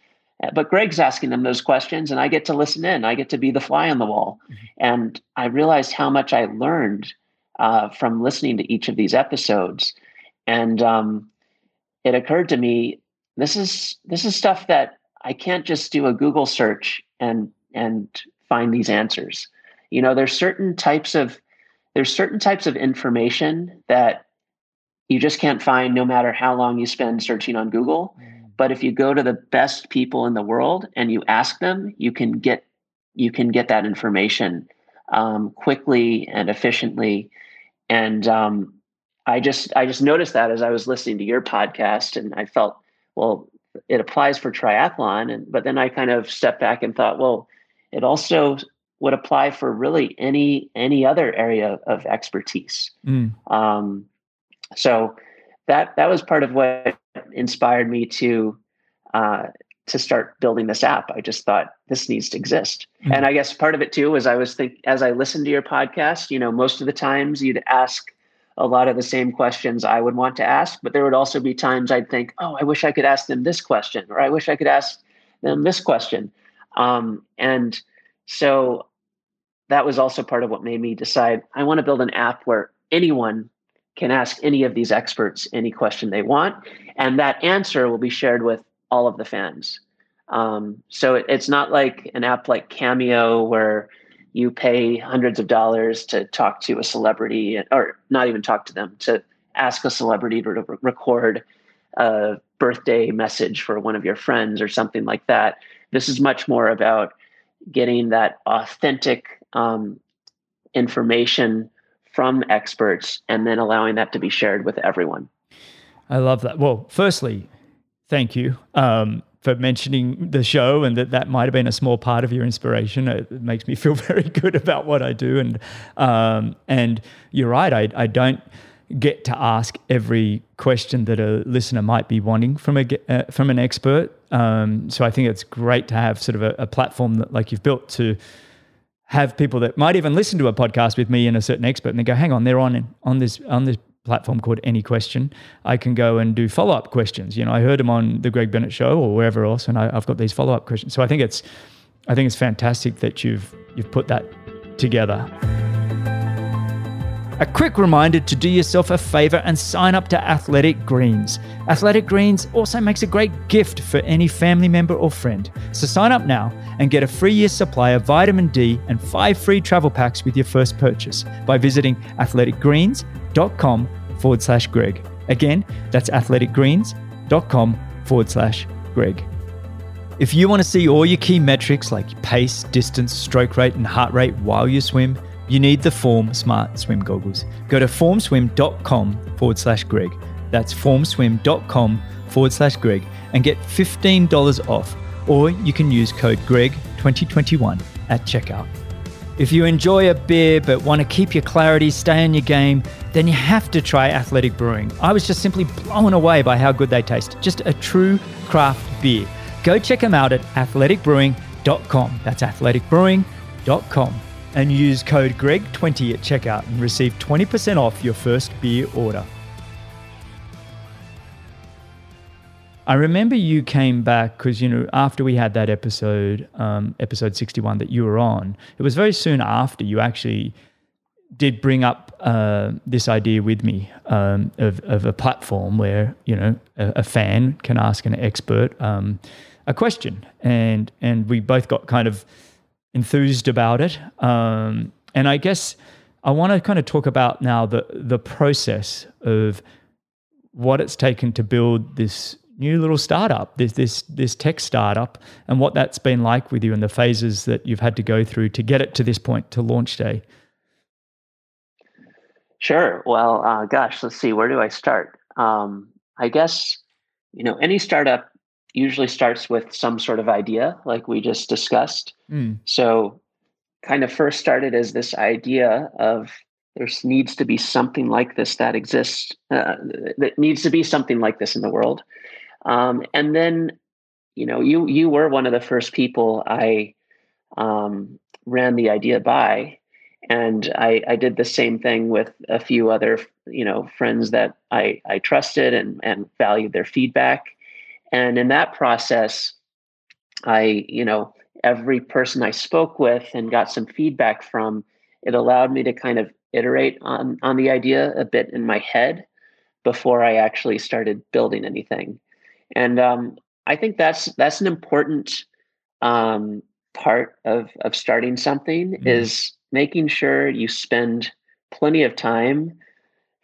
Uh, but Greg's asking them those questions, and I get to listen in. I get to be the fly on the wall. Mm-hmm. And I realized how much I learned uh, from listening to each of these episodes. And um, it occurred to me this is this is stuff that I can't just do a Google search and and find these answers. You know, there's certain types of there's certain types of information that you just can't find no matter how long you spend searching on Google. Mm-hmm but if you go to the best people in the world and you ask them, you can get you can get that information um, quickly and efficiently. And um, I just I just noticed that as I was listening to your podcast, and I felt well it applies for triathlon and but then i kind of stepped back and thought well it also would apply for really any any other area of expertise mm. um, so that that was part of what inspired me to uh, to start building this app. I just thought this needs to exist. Mm-hmm. And I guess part of it too was I was think as I listened to your podcast, you know, most of the times you'd ask a lot of the same questions I would want to ask, but there would also be times I'd think, oh, I wish I could ask them this question, or I wish I could ask them this question. Um, and so that was also part of what made me decide I want to build an app where anyone can ask any of these experts any question they want, and that answer will be shared with all of the fans. Um, so it, it's not like an app like Cameo where you pay hundreds of dollars to talk to a celebrity, or not even talk to them, to ask a celebrity to re- record a birthday message for one of your friends or something like that. This is much more about getting that authentic um, information from experts and then allowing that to be shared with everyone. I love that. Well, firstly, thank you um, for mentioning the show and that that might have been a small part of your inspiration. It, makes me feel very good about what I do. And um, and you're right. I, I don't get to ask every question that a listener might be wanting from a uh, from an expert. Um, so I think it's great to have sort of a, a platform that like you've built to have people that might even listen to a podcast with me and a certain expert and they go, hang on, they're on on this on this platform called AnyQuestion, I can go and do follow up questions. You know, I heard them on the Greg Bennett show or wherever else, and I, have got these follow up questions. So I think it's, I think it's fantastic that you've you've put that together. A quick reminder to do yourself a favor and sign up to Athletic Greens. Athletic Greens also makes a great gift for any family member or friend. So sign up now and get a free year supply of vitamin D and five free travel packs with your first purchase by visiting athleticgreens.com forward slash Greg. Again, that's athleticgreens.com forward slash Greg. If you want to see all your key metrics like pace, distance, stroke rate, and heart rate while you swim, you need the Form Smart Swim goggles. Go to formswim.com forward slash Greg. That's formswim.com forward slash Greg and get $15 off. Or you can use code GREG2021 at checkout. If you enjoy a beer but want to keep your clarity, stay in your game, then you have to try Athletic Brewing. I was just simply blown away by how good they taste. Just a true craft beer. Go check them out at athleticbrewing.com. That's athleticbrewing.com. And use code GREG20 at checkout and receive 20% off your first beer order. I remember you came back because you know after we had that episode, um, episode sixty one that you were on. It was very soon after you actually did bring up uh, this idea with me um, of, of a platform where you know a, a fan can ask an expert um, a question, and and we both got kind of enthused about it. Um, and I guess I want to kind of talk about now the the process of what it's taken to build this new little startup, this this this tech startup, and what that's been like with you and the phases that you've had to go through to get it to this point to launch day. Sure. Well, uh, gosh, let's see. Where do I start? Um, I guess you know any startup usually starts with some sort of idea, like we just discussed. Mm. So, kind of first started as this idea of there needs to be something like this that exists. Uh, that needs to be something like this in the world. Um, and then, you know, you you were one of the first people I um, ran the idea by, and I, I did the same thing with a few other you know friends that I I trusted and and valued their feedback, and in that process, I you know every person I spoke with and got some feedback from, it allowed me to kind of iterate on on the idea a bit in my head before I actually started building anything. And um, I think that's that's an important um, part of of starting something mm-hmm. is making sure you spend plenty of time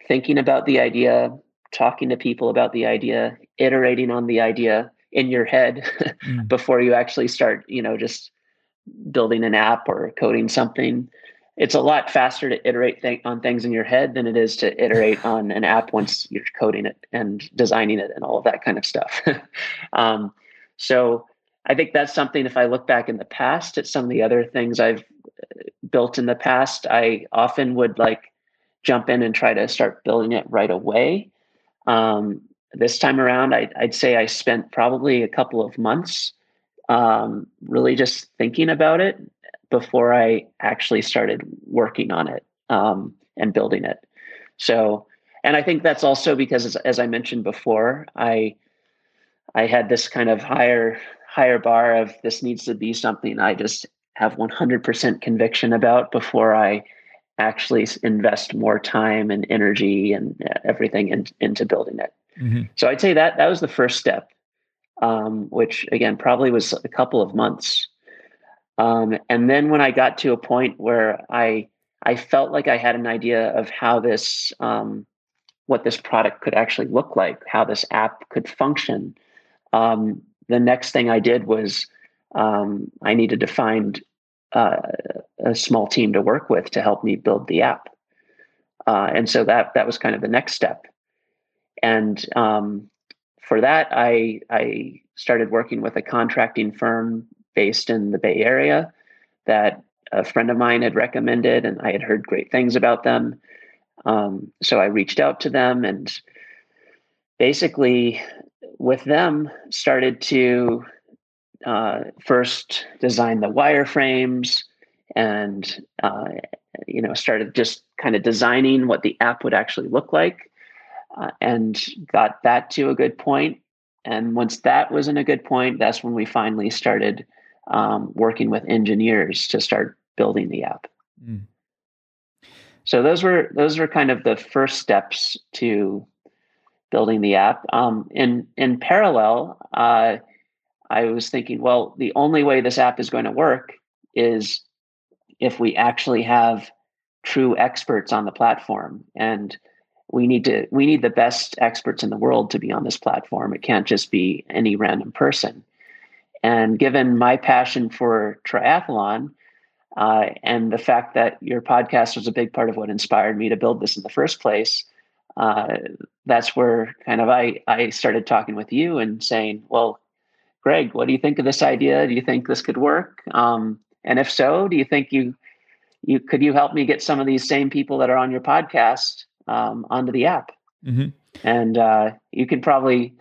thinking about the idea, talking to people about the idea, iterating on the idea in your head mm. before you actually start, you know, just building an app or coding something. it's a lot faster to iterate th- on things in your head than it is to iterate on an app once you're coding it and designing it and all of that kind of stuff. um, so I think that's something. If I look back in the past at some of the other things I've uh, built in the past, I often would like jump in and try to start building it right away. Um, this time around, I, would say I spent probably a couple of months um, really just thinking about it before I actually started working on it um, and building it. So, and I think that's also because, as, as, I mentioned before, I I had this kind of higher higher bar of this needs to be something I just have 100% conviction about before I actually invest more time and energy and everything in, into building it. Mm-hmm. So I'd say that that was the first step, um, which again probably was a couple of months um, and then when I got to a point where I I felt like I had an idea of how this um, what this product could actually look like, how this app could function. Um, the next thing I did was um, I needed to find uh, a small team to work with to help me build the app, uh, and so that that was kind of the next step. And um, for that, I I started working with a contracting firm based in the Bay Area that a friend of mine had recommended, and I had heard great things about them. Um, so I reached out to them and basically, with them, started to uh, first design the wireframes and uh, you know started just kind of designing what the app would actually look like uh, and got that to a good point and once that was in a good point that's when we finally started um, working with engineers to start building the app. Mm. So those were those were kind of the first steps to building the app. Um, in in parallel, uh, I was thinking, well, the only way this app is going to work is if we actually have true experts on the platform and we need to we need the best experts in the world to be on this platform it can't just be any random person and given my passion for triathlon uh, and the fact that your podcast was a big part of what inspired me to build this in the first place, uh, that's where kind of I, I started talking with you and saying, well, Greg, what do you think of this idea? Do you think this could work? Um, and if so, do you think you you could you help me get some of these same people that are on your podcast um, onto the app? Mm-hmm. And uh, you can probably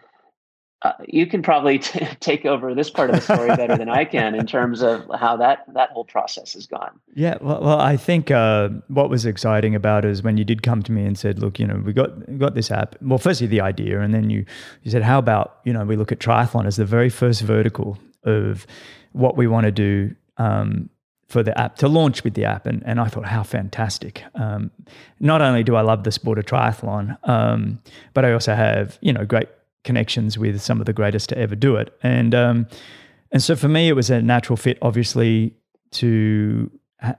uh, you can probably t- take over this part of the story better than I can in terms of how that that whole process has gone. Yeah, well, well I think uh, what was exciting about it is when you did come to me and said, "Look, you know, we got we got this app." Well, firstly the idea, and then you you said, "How about you know we look at triathlon as the very first vertical of what we want to do." Um, for the app to launch with the app, and, and I thought how fantastic. Um, not only do I love the sport of triathlon, um, but I also have you know great connections with some of the greatest to ever do it. And um, and so for me, it was a natural fit, obviously, to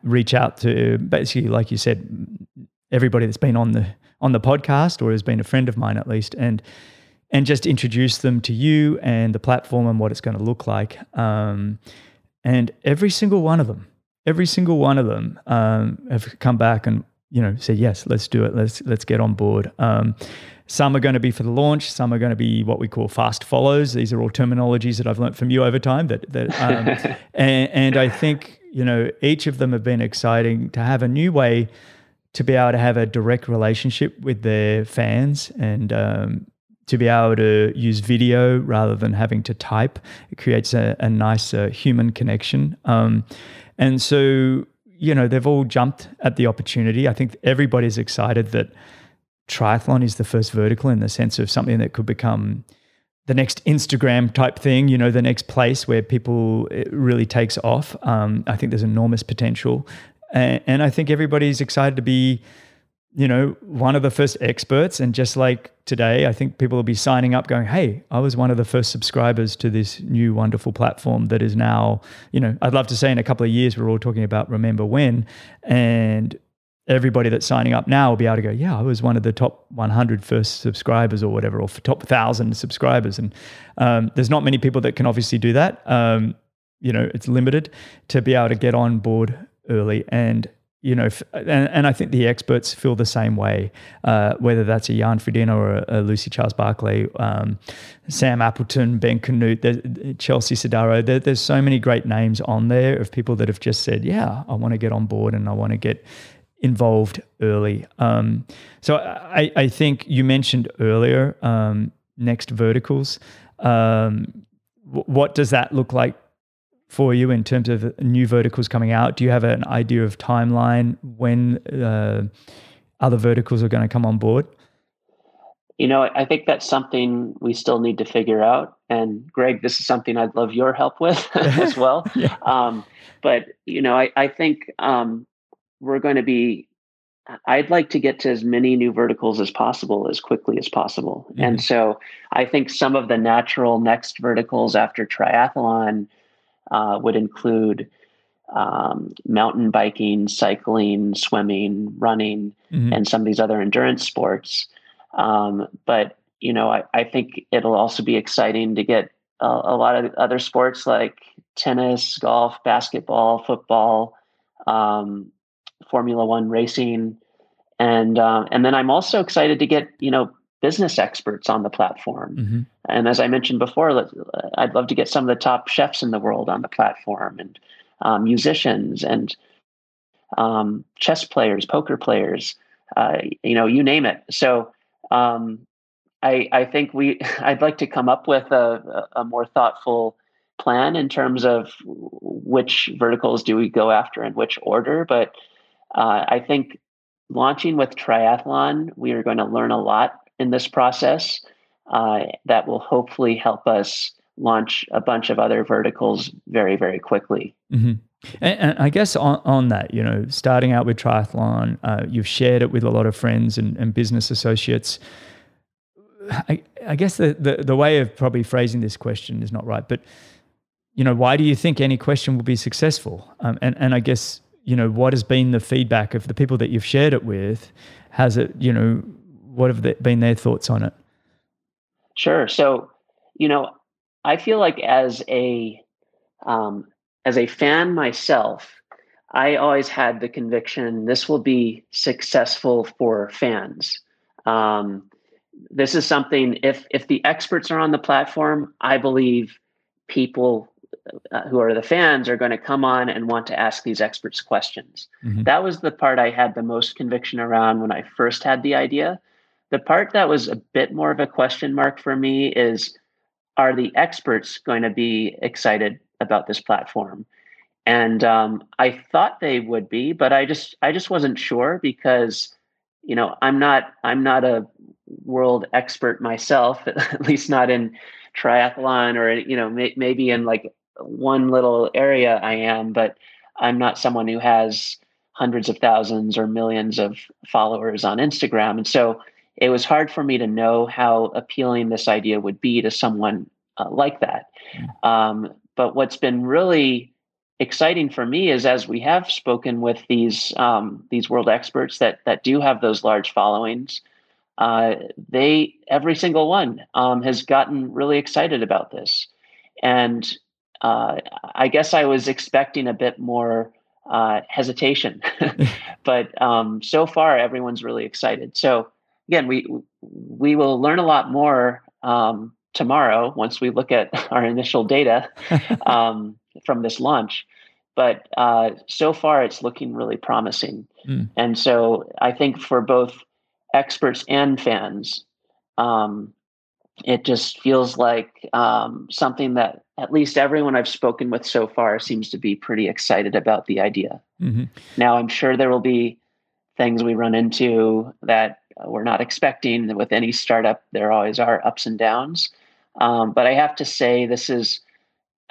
reach out to basically, like you said, everybody that's been on the on the podcast or has been a friend of mine at least, and and just introduce them to you and the platform and what it's going to look like. Um, and every single one of them, every single one of them um, have come back and you know said yes, let's do it, let's let's get on board. Um, some are going to be for the launch. Some are going to be what we call fast follows. These are all terminologies that I've learned from you over time. That that um, and, and I think you know each of them have been exciting to have a new way to be able to have a direct relationship with their fans and um, to be able to use video rather than having to type. It creates a, a nice uh, human connection. Um, and so, you know, they've all jumped at the opportunity. I think everybody's excited that triathlon is the first vertical in the sense of something that could become the next Instagram type thing, you know, the next place where people really takes off. Um, I think there's enormous potential. And, and, I think everybody's excited to be, you know, one of the first experts. And just like today, I think people will be signing up going, hey, I was one of the first subscribers to this new wonderful platform that is now, you know, I'd love to say in a couple of years, we're all talking about Remember When. And everybody that's signing up now will be able to go, yeah, I was one of the top 100 first subscribers or whatever, or top 1,000 subscribers. And um, there's not many people that can obviously do that. Um, you know, it's limited to be able to get on board early. And, you know, and, and, I think the experts feel the same way, uh, whether that's a Jan Frodeno or a, a, Lucy Charles Barclay, um, Sam Appleton, Ben Kanute, Chelsea Sodaro. There, there's so many great names on there of people that have just said, yeah, I want to get on board and I want to get involved early. Um, so I, I, think you mentioned earlier um, next verticals. Um, what does that look like for you in terms of new verticals coming out? Do you have an idea of timeline when uh, other verticals are going to come on board? You know, I think that's something we still need to figure out. And Greg, this is something I'd love your help with as well. yeah. um, but you know, I, I think um, we're going to be. I'd like to get to as many new verticals as possible as quickly as possible. Mm-hmm. And so I think some of the natural next verticals after triathlon uh, would include um, mountain biking, cycling, swimming, running, mm-hmm. and some of these other endurance sports. Um, but you know, I, I, think it'll also be exciting to get a, a, lot of other sports like tennis, golf, basketball, football, um, Formula One racing, and uh, and then I'm also excited to get you know business experts on the platform. Mm-hmm. And as I mentioned before, I'd love to get some of the top chefs in the world on the platform and um, musicians and um, chess players, poker players, uh, you know, you name it. So um, I, I, think we, I'd like to come up with a, a more thoughtful plan in terms of which verticals do we go after and which order. But uh, I think launching with triathlon, we are going to learn a lot in this process uh, that will hopefully help us launch a bunch of other verticals very, very quickly. Mm-hmm. And, and, I guess on, on that, you know, starting out with triathlon, uh, you've shared it with a lot of friends and, and business associates. I, I guess the, the, the way of probably phrasing this question is not right, but you know, why do you think AnyQuestion will be successful? Um, and and I guess you know what has been the feedback of the people that you've shared it with? Has it you know what have they, been their thoughts on it? Sure. So, you know, I feel like as a um, as a fan myself, I always had the conviction this will be successful for fans. Um, this is something if if the experts are on the platform, I believe people uh, who are the fans are going to come on and want to ask these experts questions. Mm-hmm. That was the part I had the most conviction around when I first had the idea. The part that was a bit more of a question mark for me is are the experts going to be excited about this platform? And um, I thought they would be, but I just I just wasn't sure because you know I'm not I'm not a world expert myself, at least not in triathlon or you know may, maybe in like one little area I am, but I'm not someone who has hundreds of thousands or millions of followers on Instagram, and so it was hard for me to know how appealing this idea would be to someone uh, like that. Um, but what's been really exciting for me is as we have spoken with these um, these world experts that that do have those large followings, uh, they every single one um, has gotten really excited about this, and uh, I guess I was expecting a bit more uh, hesitation, but um, so far everyone's really excited. So again, we we will learn a lot more um, tomorrow once we look at our initial data um, from this launch. But uh, so far, it's looking really promising. Mm. And so I think for both experts and fans, um, it just feels like um, something that at least everyone I've spoken with so far seems to be pretty excited about the idea. Mm-hmm. Now, I'm sure there will be things we run into that we're not expecting. With any startup, there always are ups and downs. Um, but I have to say, this is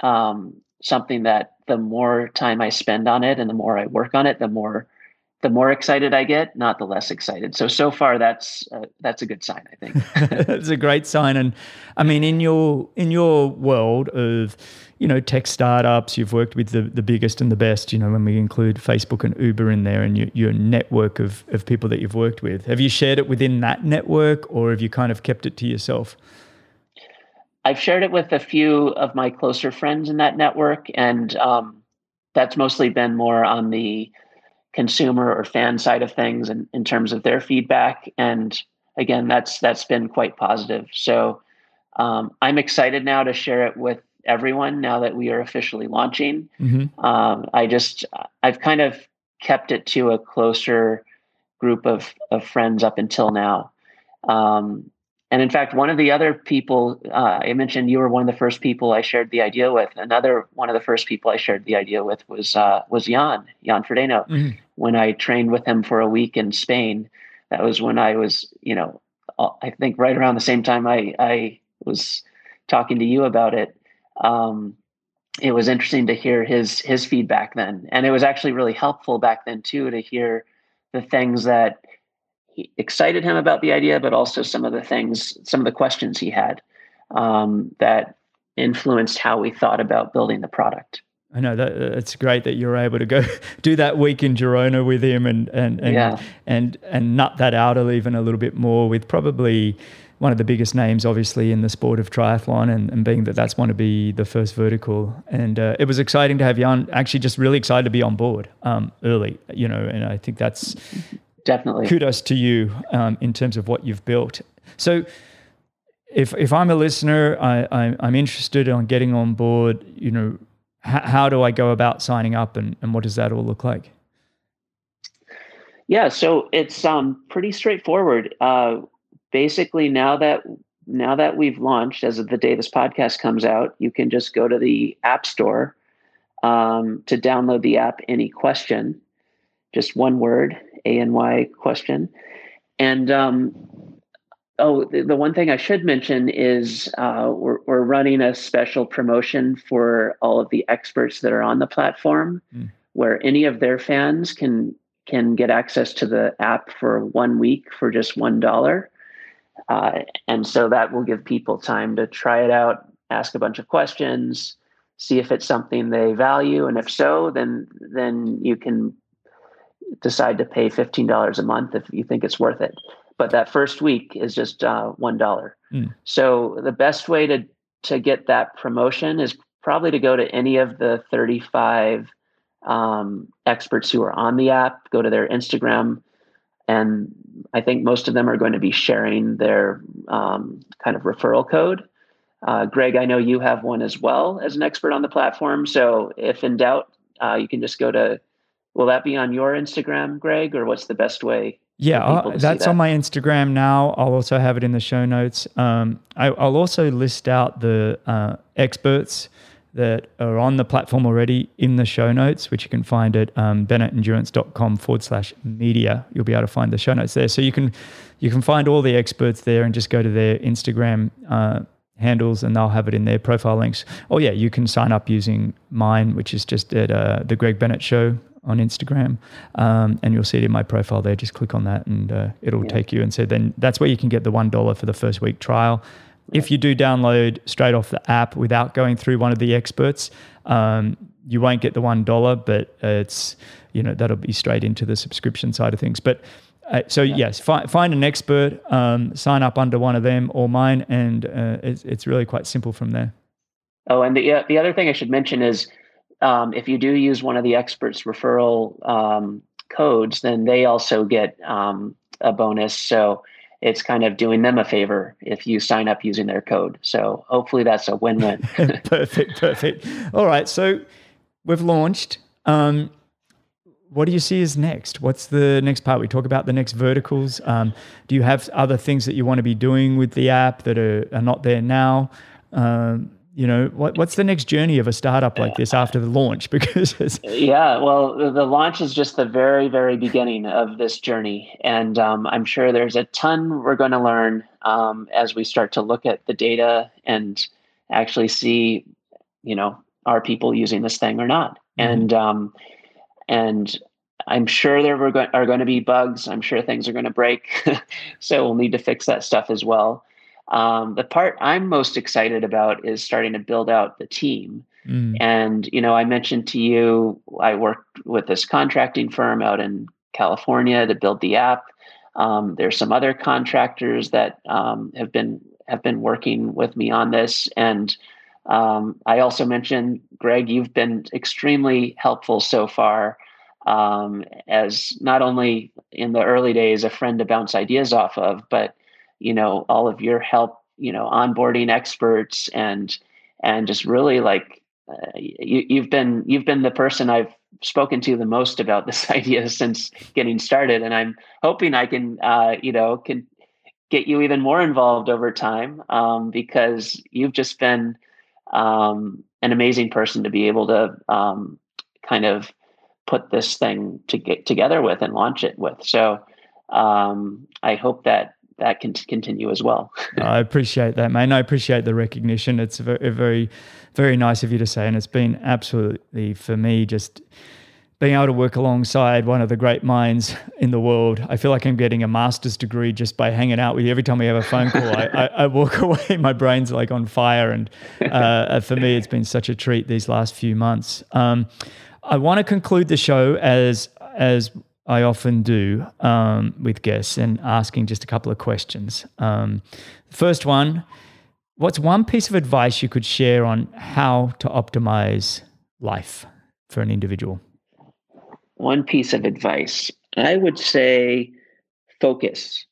um, something that the more time I spend on it and the more I work on it, the more the more excited I get, not the less excited. So so far, that's uh, that's a good sign. I think that's a great sign. And I mean, in your in your world of you know tech startups, you've worked with the the biggest and the best. You know, when we include Facebook and Uber in there, and your, your network of of people that you've worked with, have you shared it within that network, or have you kind of kept it to yourself? I've shared it with a few of my closer friends in that network, and um, that's mostly been more on the consumer or fan side of things in, in terms of their feedback. And again, that's that's been quite positive. So um, I'm excited now to share it with everyone now that we are officially launching. Mm-hmm. Um, I just I've kind of kept it to a closer group of of friends up until now. Um, and in fact, one of the other people uh, I mentioned, you were one of the first people I shared the idea with. Another one of the first people I shared the idea with was uh, was Jan Jan Frodeno. Mm-hmm. When I trained with him for a week in Spain, that was when I was, you know, I think right around the same time I I was talking to you about it. Um, it was interesting to hear his his feedback then, and it was actually really helpful back then too to hear the things that excited him about the idea, but also some of the things, some of the questions he had um, that influenced how we thought about building the product. I know that it's great that you're able to go do that week in Girona with him and and and yeah. and, and nut that out even a little bit more with probably one of the biggest names, obviously, in the sport of triathlon, and, and being that that's one to be the first vertical. And uh, it was exciting to have Jan actually just really excited to be on board um, early, you know, and I think that's definitely kudos to you um, in terms of what you've built. So, if if I'm a listener, I, I am interested on getting on board. You know, h- how do I go about signing up, and and what does that all look like? Yeah, so it's um pretty straightforward. Uh, basically, now that now that we've launched, as of the day this podcast comes out, you can just go to the App Store um, to download the app. AnyQuestion, just one word, A N Y question. And um, oh, the, the, one thing I should mention is uh, we're, we're running a special promotion for all of the experts that are on the platform, mm. where any of their fans can can get access to the app for one week for just one dollar. Uh, and so that will give people time to try it out, ask a bunch of questions, see if it's something they value, and if so, then then you can decide to pay $15 a month if you think it's worth it. But that first week is just uh, $1. Mm. So the best way to, to get that promotion is probably to go to any of the 35 um, experts who are on the app, go to their Instagram, and I think most of them are going to be sharing their um, kind of referral code. Uh, Greg, I know you have one as well as an expert on the platform. So if in doubt, uh, you can just go to Will that be on your Instagram, Greg, or what's the best way? Yeah, that's that? on my Instagram now. I'll also have it in the show notes. Um, I, will also list out the uh, experts that are on the platform already in the show notes, which you can find at um, bennettendurance.com forward slash media. You'll be able to find the show notes there. So you can you can find all the experts there and just go to their Instagram uh, handles and they'll have it in their profile links. Oh yeah, you can sign up using mine, which is just at uh, the Greg Bennett Show on Instagram, um, and you'll see it in my profile there. Just click on that, and uh, it'll yeah. take you. And so then that's where you can get the one dollar for the first week trial. Right. If you do download straight off the app without going through one of the experts, um, you won't get the one dollar, but it's you know that'll be straight into the subscription side of things. But uh, so yeah. yes, fi- find an expert, um, sign up under one of them or mine, and uh, it's, it's really quite simple from there. Oh, and the uh, the other thing I should mention is um, if you do use one of the experts referral um, codes, then they also get um, a bonus. So it's kind of doing them a favor if you sign up using their code. So hopefully that's a win-win. perfect, perfect. All right, so we've launched. Um, what do you see as next? What's the next part? We talk about the next verticals. Um, do you have other things that you want to be doing with the app that are, are not there now? Um, you know what, what's the next journey of a startup like this after the launch? Because yeah well the launch is just the very very beginning of this journey. And um, i'm sure there's a ton we're going to learn um, as we start to look at the data and actually see you know are people using this thing or not? Mm-hmm. and um, and i'm sure there are going to be bugs. I'm sure things are going to break. So we'll need to fix that stuff as well um, the part I'm most excited about is starting to build out the team. Mm. And, you know, I mentioned to you, I worked with this contracting firm out in California to build the app. Um, there's some other contractors that um, have been have been working with me on this, and um, I also mentioned, Greg, you've been extremely helpful so far um, as not only in the early days a friend to bounce ideas off of, but you know all of your help, you know, onboarding experts and and just really like uh, you, you've been you've been the person I've spoken to the most about this idea since getting started, and I'm hoping I can uh, you know can get you even more involved over time um, because you've just been um, an amazing person to be able to um, kind of put this thing to get together with and launch it with. So um, I hope that that can continue as well. I appreciate that, man. I appreciate the recognition. It's very, very, very nice of you to say, and it's been absolutely for me just being able to work alongside one of the great minds in the world. I feel like I'm getting a master's degree just by hanging out with you. Every time we have a phone call, I, I, I, walk away, my brain's like on fire. And uh, for me, it's been such a treat these last few months. Um, I want to conclude the show as as I often do um, with guests and asking just a couple of questions. Um, first one, what's one piece of advice you could share on how to optimize life for an individual? one piece of advice, I would say focus.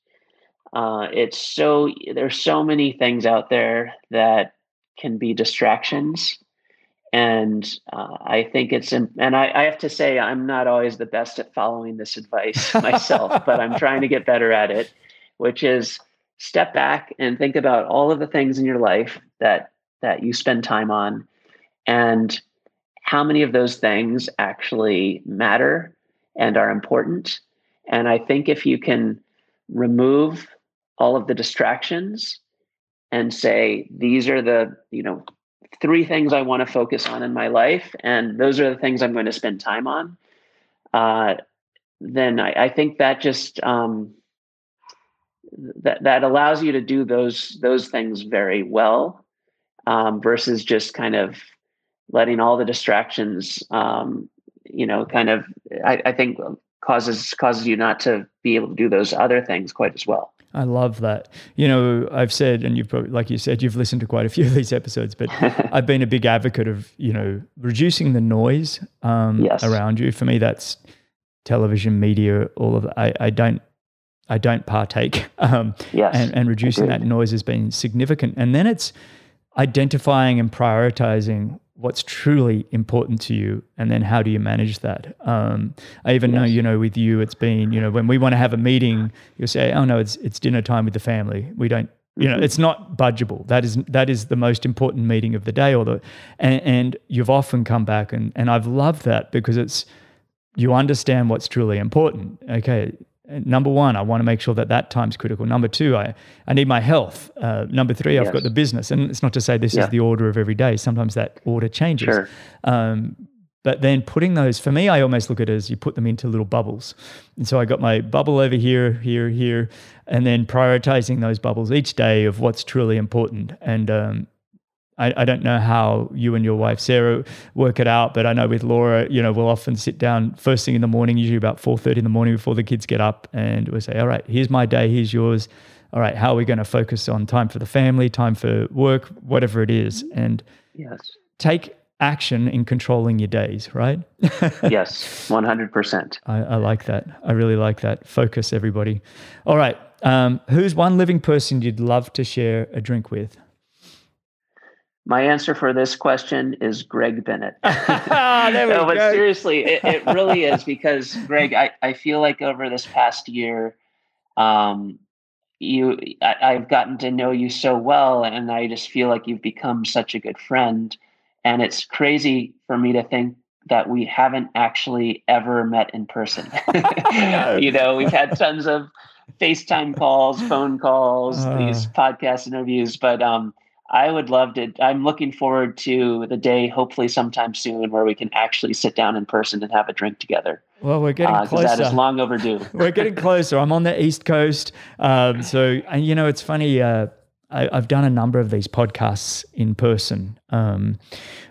Uh, it's so there's so many things out there that can be distractions, and uh, I think it's and I, I have to say I'm not always the best at following this advice myself, but I'm trying to get better at it. Which is step back and think about all of the things in your life that that you spend time on, and how many of those things actually matter and are important. And I think if you can remove all of the distractions and say, these are the, you know, three things I want to focus on in my life, and those are the things I'm going to spend time on, uh, then I, I, think that just um, that that allows you to do those those things very well um, versus just kind of letting all the distractions, um, you know, kind of, I, I think causes causes you not to be able to do those other things quite as well. I love that. You know, I've said, and you've probably, like you said, you've listened to quite a few of these episodes, but I've been a big advocate of, you know, reducing the noise um, yes. around you. For me, that's television, media, all of that. I, I don't, I don't partake. Um, yes, and, and reducing Agreed. that noise has been significant. And then it's identifying and prioritizing what's truly important to you and then how do you manage that? Um, i even know you know with you it's been you know when we want to have a meeting you'll say oh no it's it's dinner time with the family. We don't you know mm-hmm. it's not budgeable. That is that is the most important meeting of the day or the and, and you've often come back and and i've loved that because it's you understand what's truly important. Okay number one, I want to make sure that that time's critical. Number two, I, I need my health. Uh, number three, I've got the business. And it's not to say this yeah. is the order of every day. Sometimes that order changes. Sure. Um, but then putting those, for me, I almost look at it as you put them into little bubbles. And so I got my bubble over here, here, here, and then prioritizing those bubbles each day of what's truly important. And um, I, I don't know how you and your wife Sarah work it out, but I know with Laura, you know, we'll often sit down first thing in the morning, usually about four thirty in the morning before the kids get up, and we'll say, "All right, here's my day, here's yours. All right, how are we going to focus on time for the family, time for work, whatever it is, and yes, take action in controlling your days, right? yes, 100%. I, I, like that. I really like that. Focus, everybody. All right. Um, who's one living person you'd love to share a drink with? My answer for this question is Greg Bennett. no, but seriously, it, it, really is because Greg, I, I feel like over this past year, um, you I, I've gotten to know you so well, and I just feel like you've become such a good friend. And it's crazy for me to think that we haven't actually ever met in person. you know, we've had tons of FaceTime calls, phone calls, uh. these podcast interviews, but um, I would love to. I'm looking forward to the day, hopefully sometime soon, where we can actually sit down in person and have a drink together. Well, we're getting uh, closer. That is long overdue. we're getting closer. I'm on the East Coast, um, so and you know it's funny. Uh, I, have done a number of these podcasts in person um,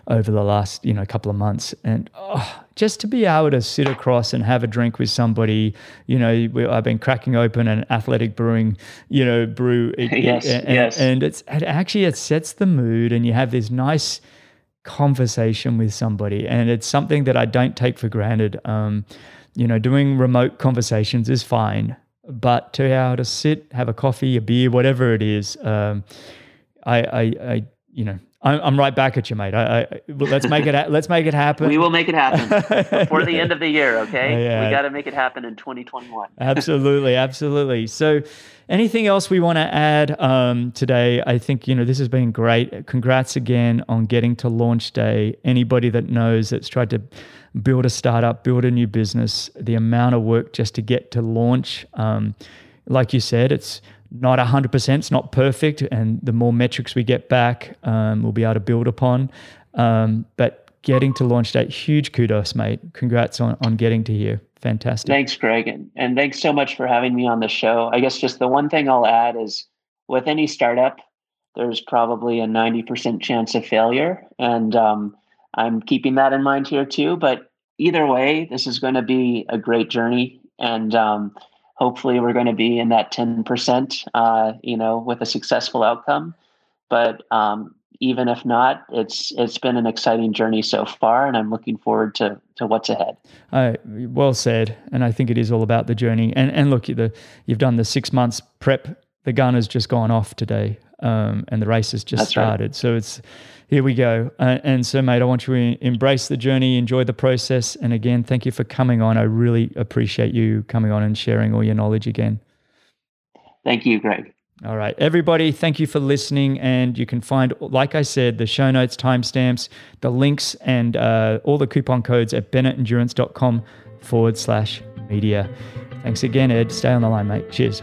over the last you know couple of months, and oh, just to be able to sit across and have a drink with somebody, you know, we, I've been cracking open an athletic brewing, you know, brew, yes, and, yes, and it's it actually it sets the mood, and you have this nice conversation with somebody. And it's something that I don't take for granted. Um, you know, doing remote conversations is fine, but to be able to sit, have a coffee, a beer, whatever it is, um, I, I, I, you know, I'm right back at you, mate. I, I, let's make it. Ha- let's make it happen. We will make it happen before the end of the year. Okay, yeah. we got to make it happen in 2021. absolutely, absolutely. So, anything else we want to add um, today? I think you know this has been great. Congrats again on getting to launch day. Anybody that knows that's tried to build a startup, build a new business, the amount of work just to get to launch. Um, like you said, it's not 100%, it's not perfect. And the more metrics we get back, um, we'll be able to build upon. Um, but getting to launch date, huge kudos, mate. Congrats on, on getting to here. Fantastic. Thanks, Greg. And, and thanks so much for having me on the show. I guess just the one thing I'll add is with any startup, there's probably a 90% chance of failure. And um, I'm keeping that in mind here too. But either way, this is going to be a great journey. And um, hopefully we're going to be in that 10%, uh, you know, with a successful outcome. But um, even if not, it's it's been an exciting journey so far, and I'm looking forward to to what's ahead. Uh, well said, and I think it is all about the journey. And and look, the, you've done the six months prep. The gun has just gone off today, um, and the race has just That's started. Right. So it's here we go. Uh, and so, mate, I want you to embrace the journey, enjoy the process. And again, thank you for coming on. I really appreciate you coming on and sharing all your knowledge again. Thank you, Greg. All right, everybody, thank you for listening. And you can find, like I said, the show notes, timestamps, the links, and uh, all the coupon codes at bennettendurance.com forward slash media. Thanks again, Ed. Stay on the line, mate. Cheers.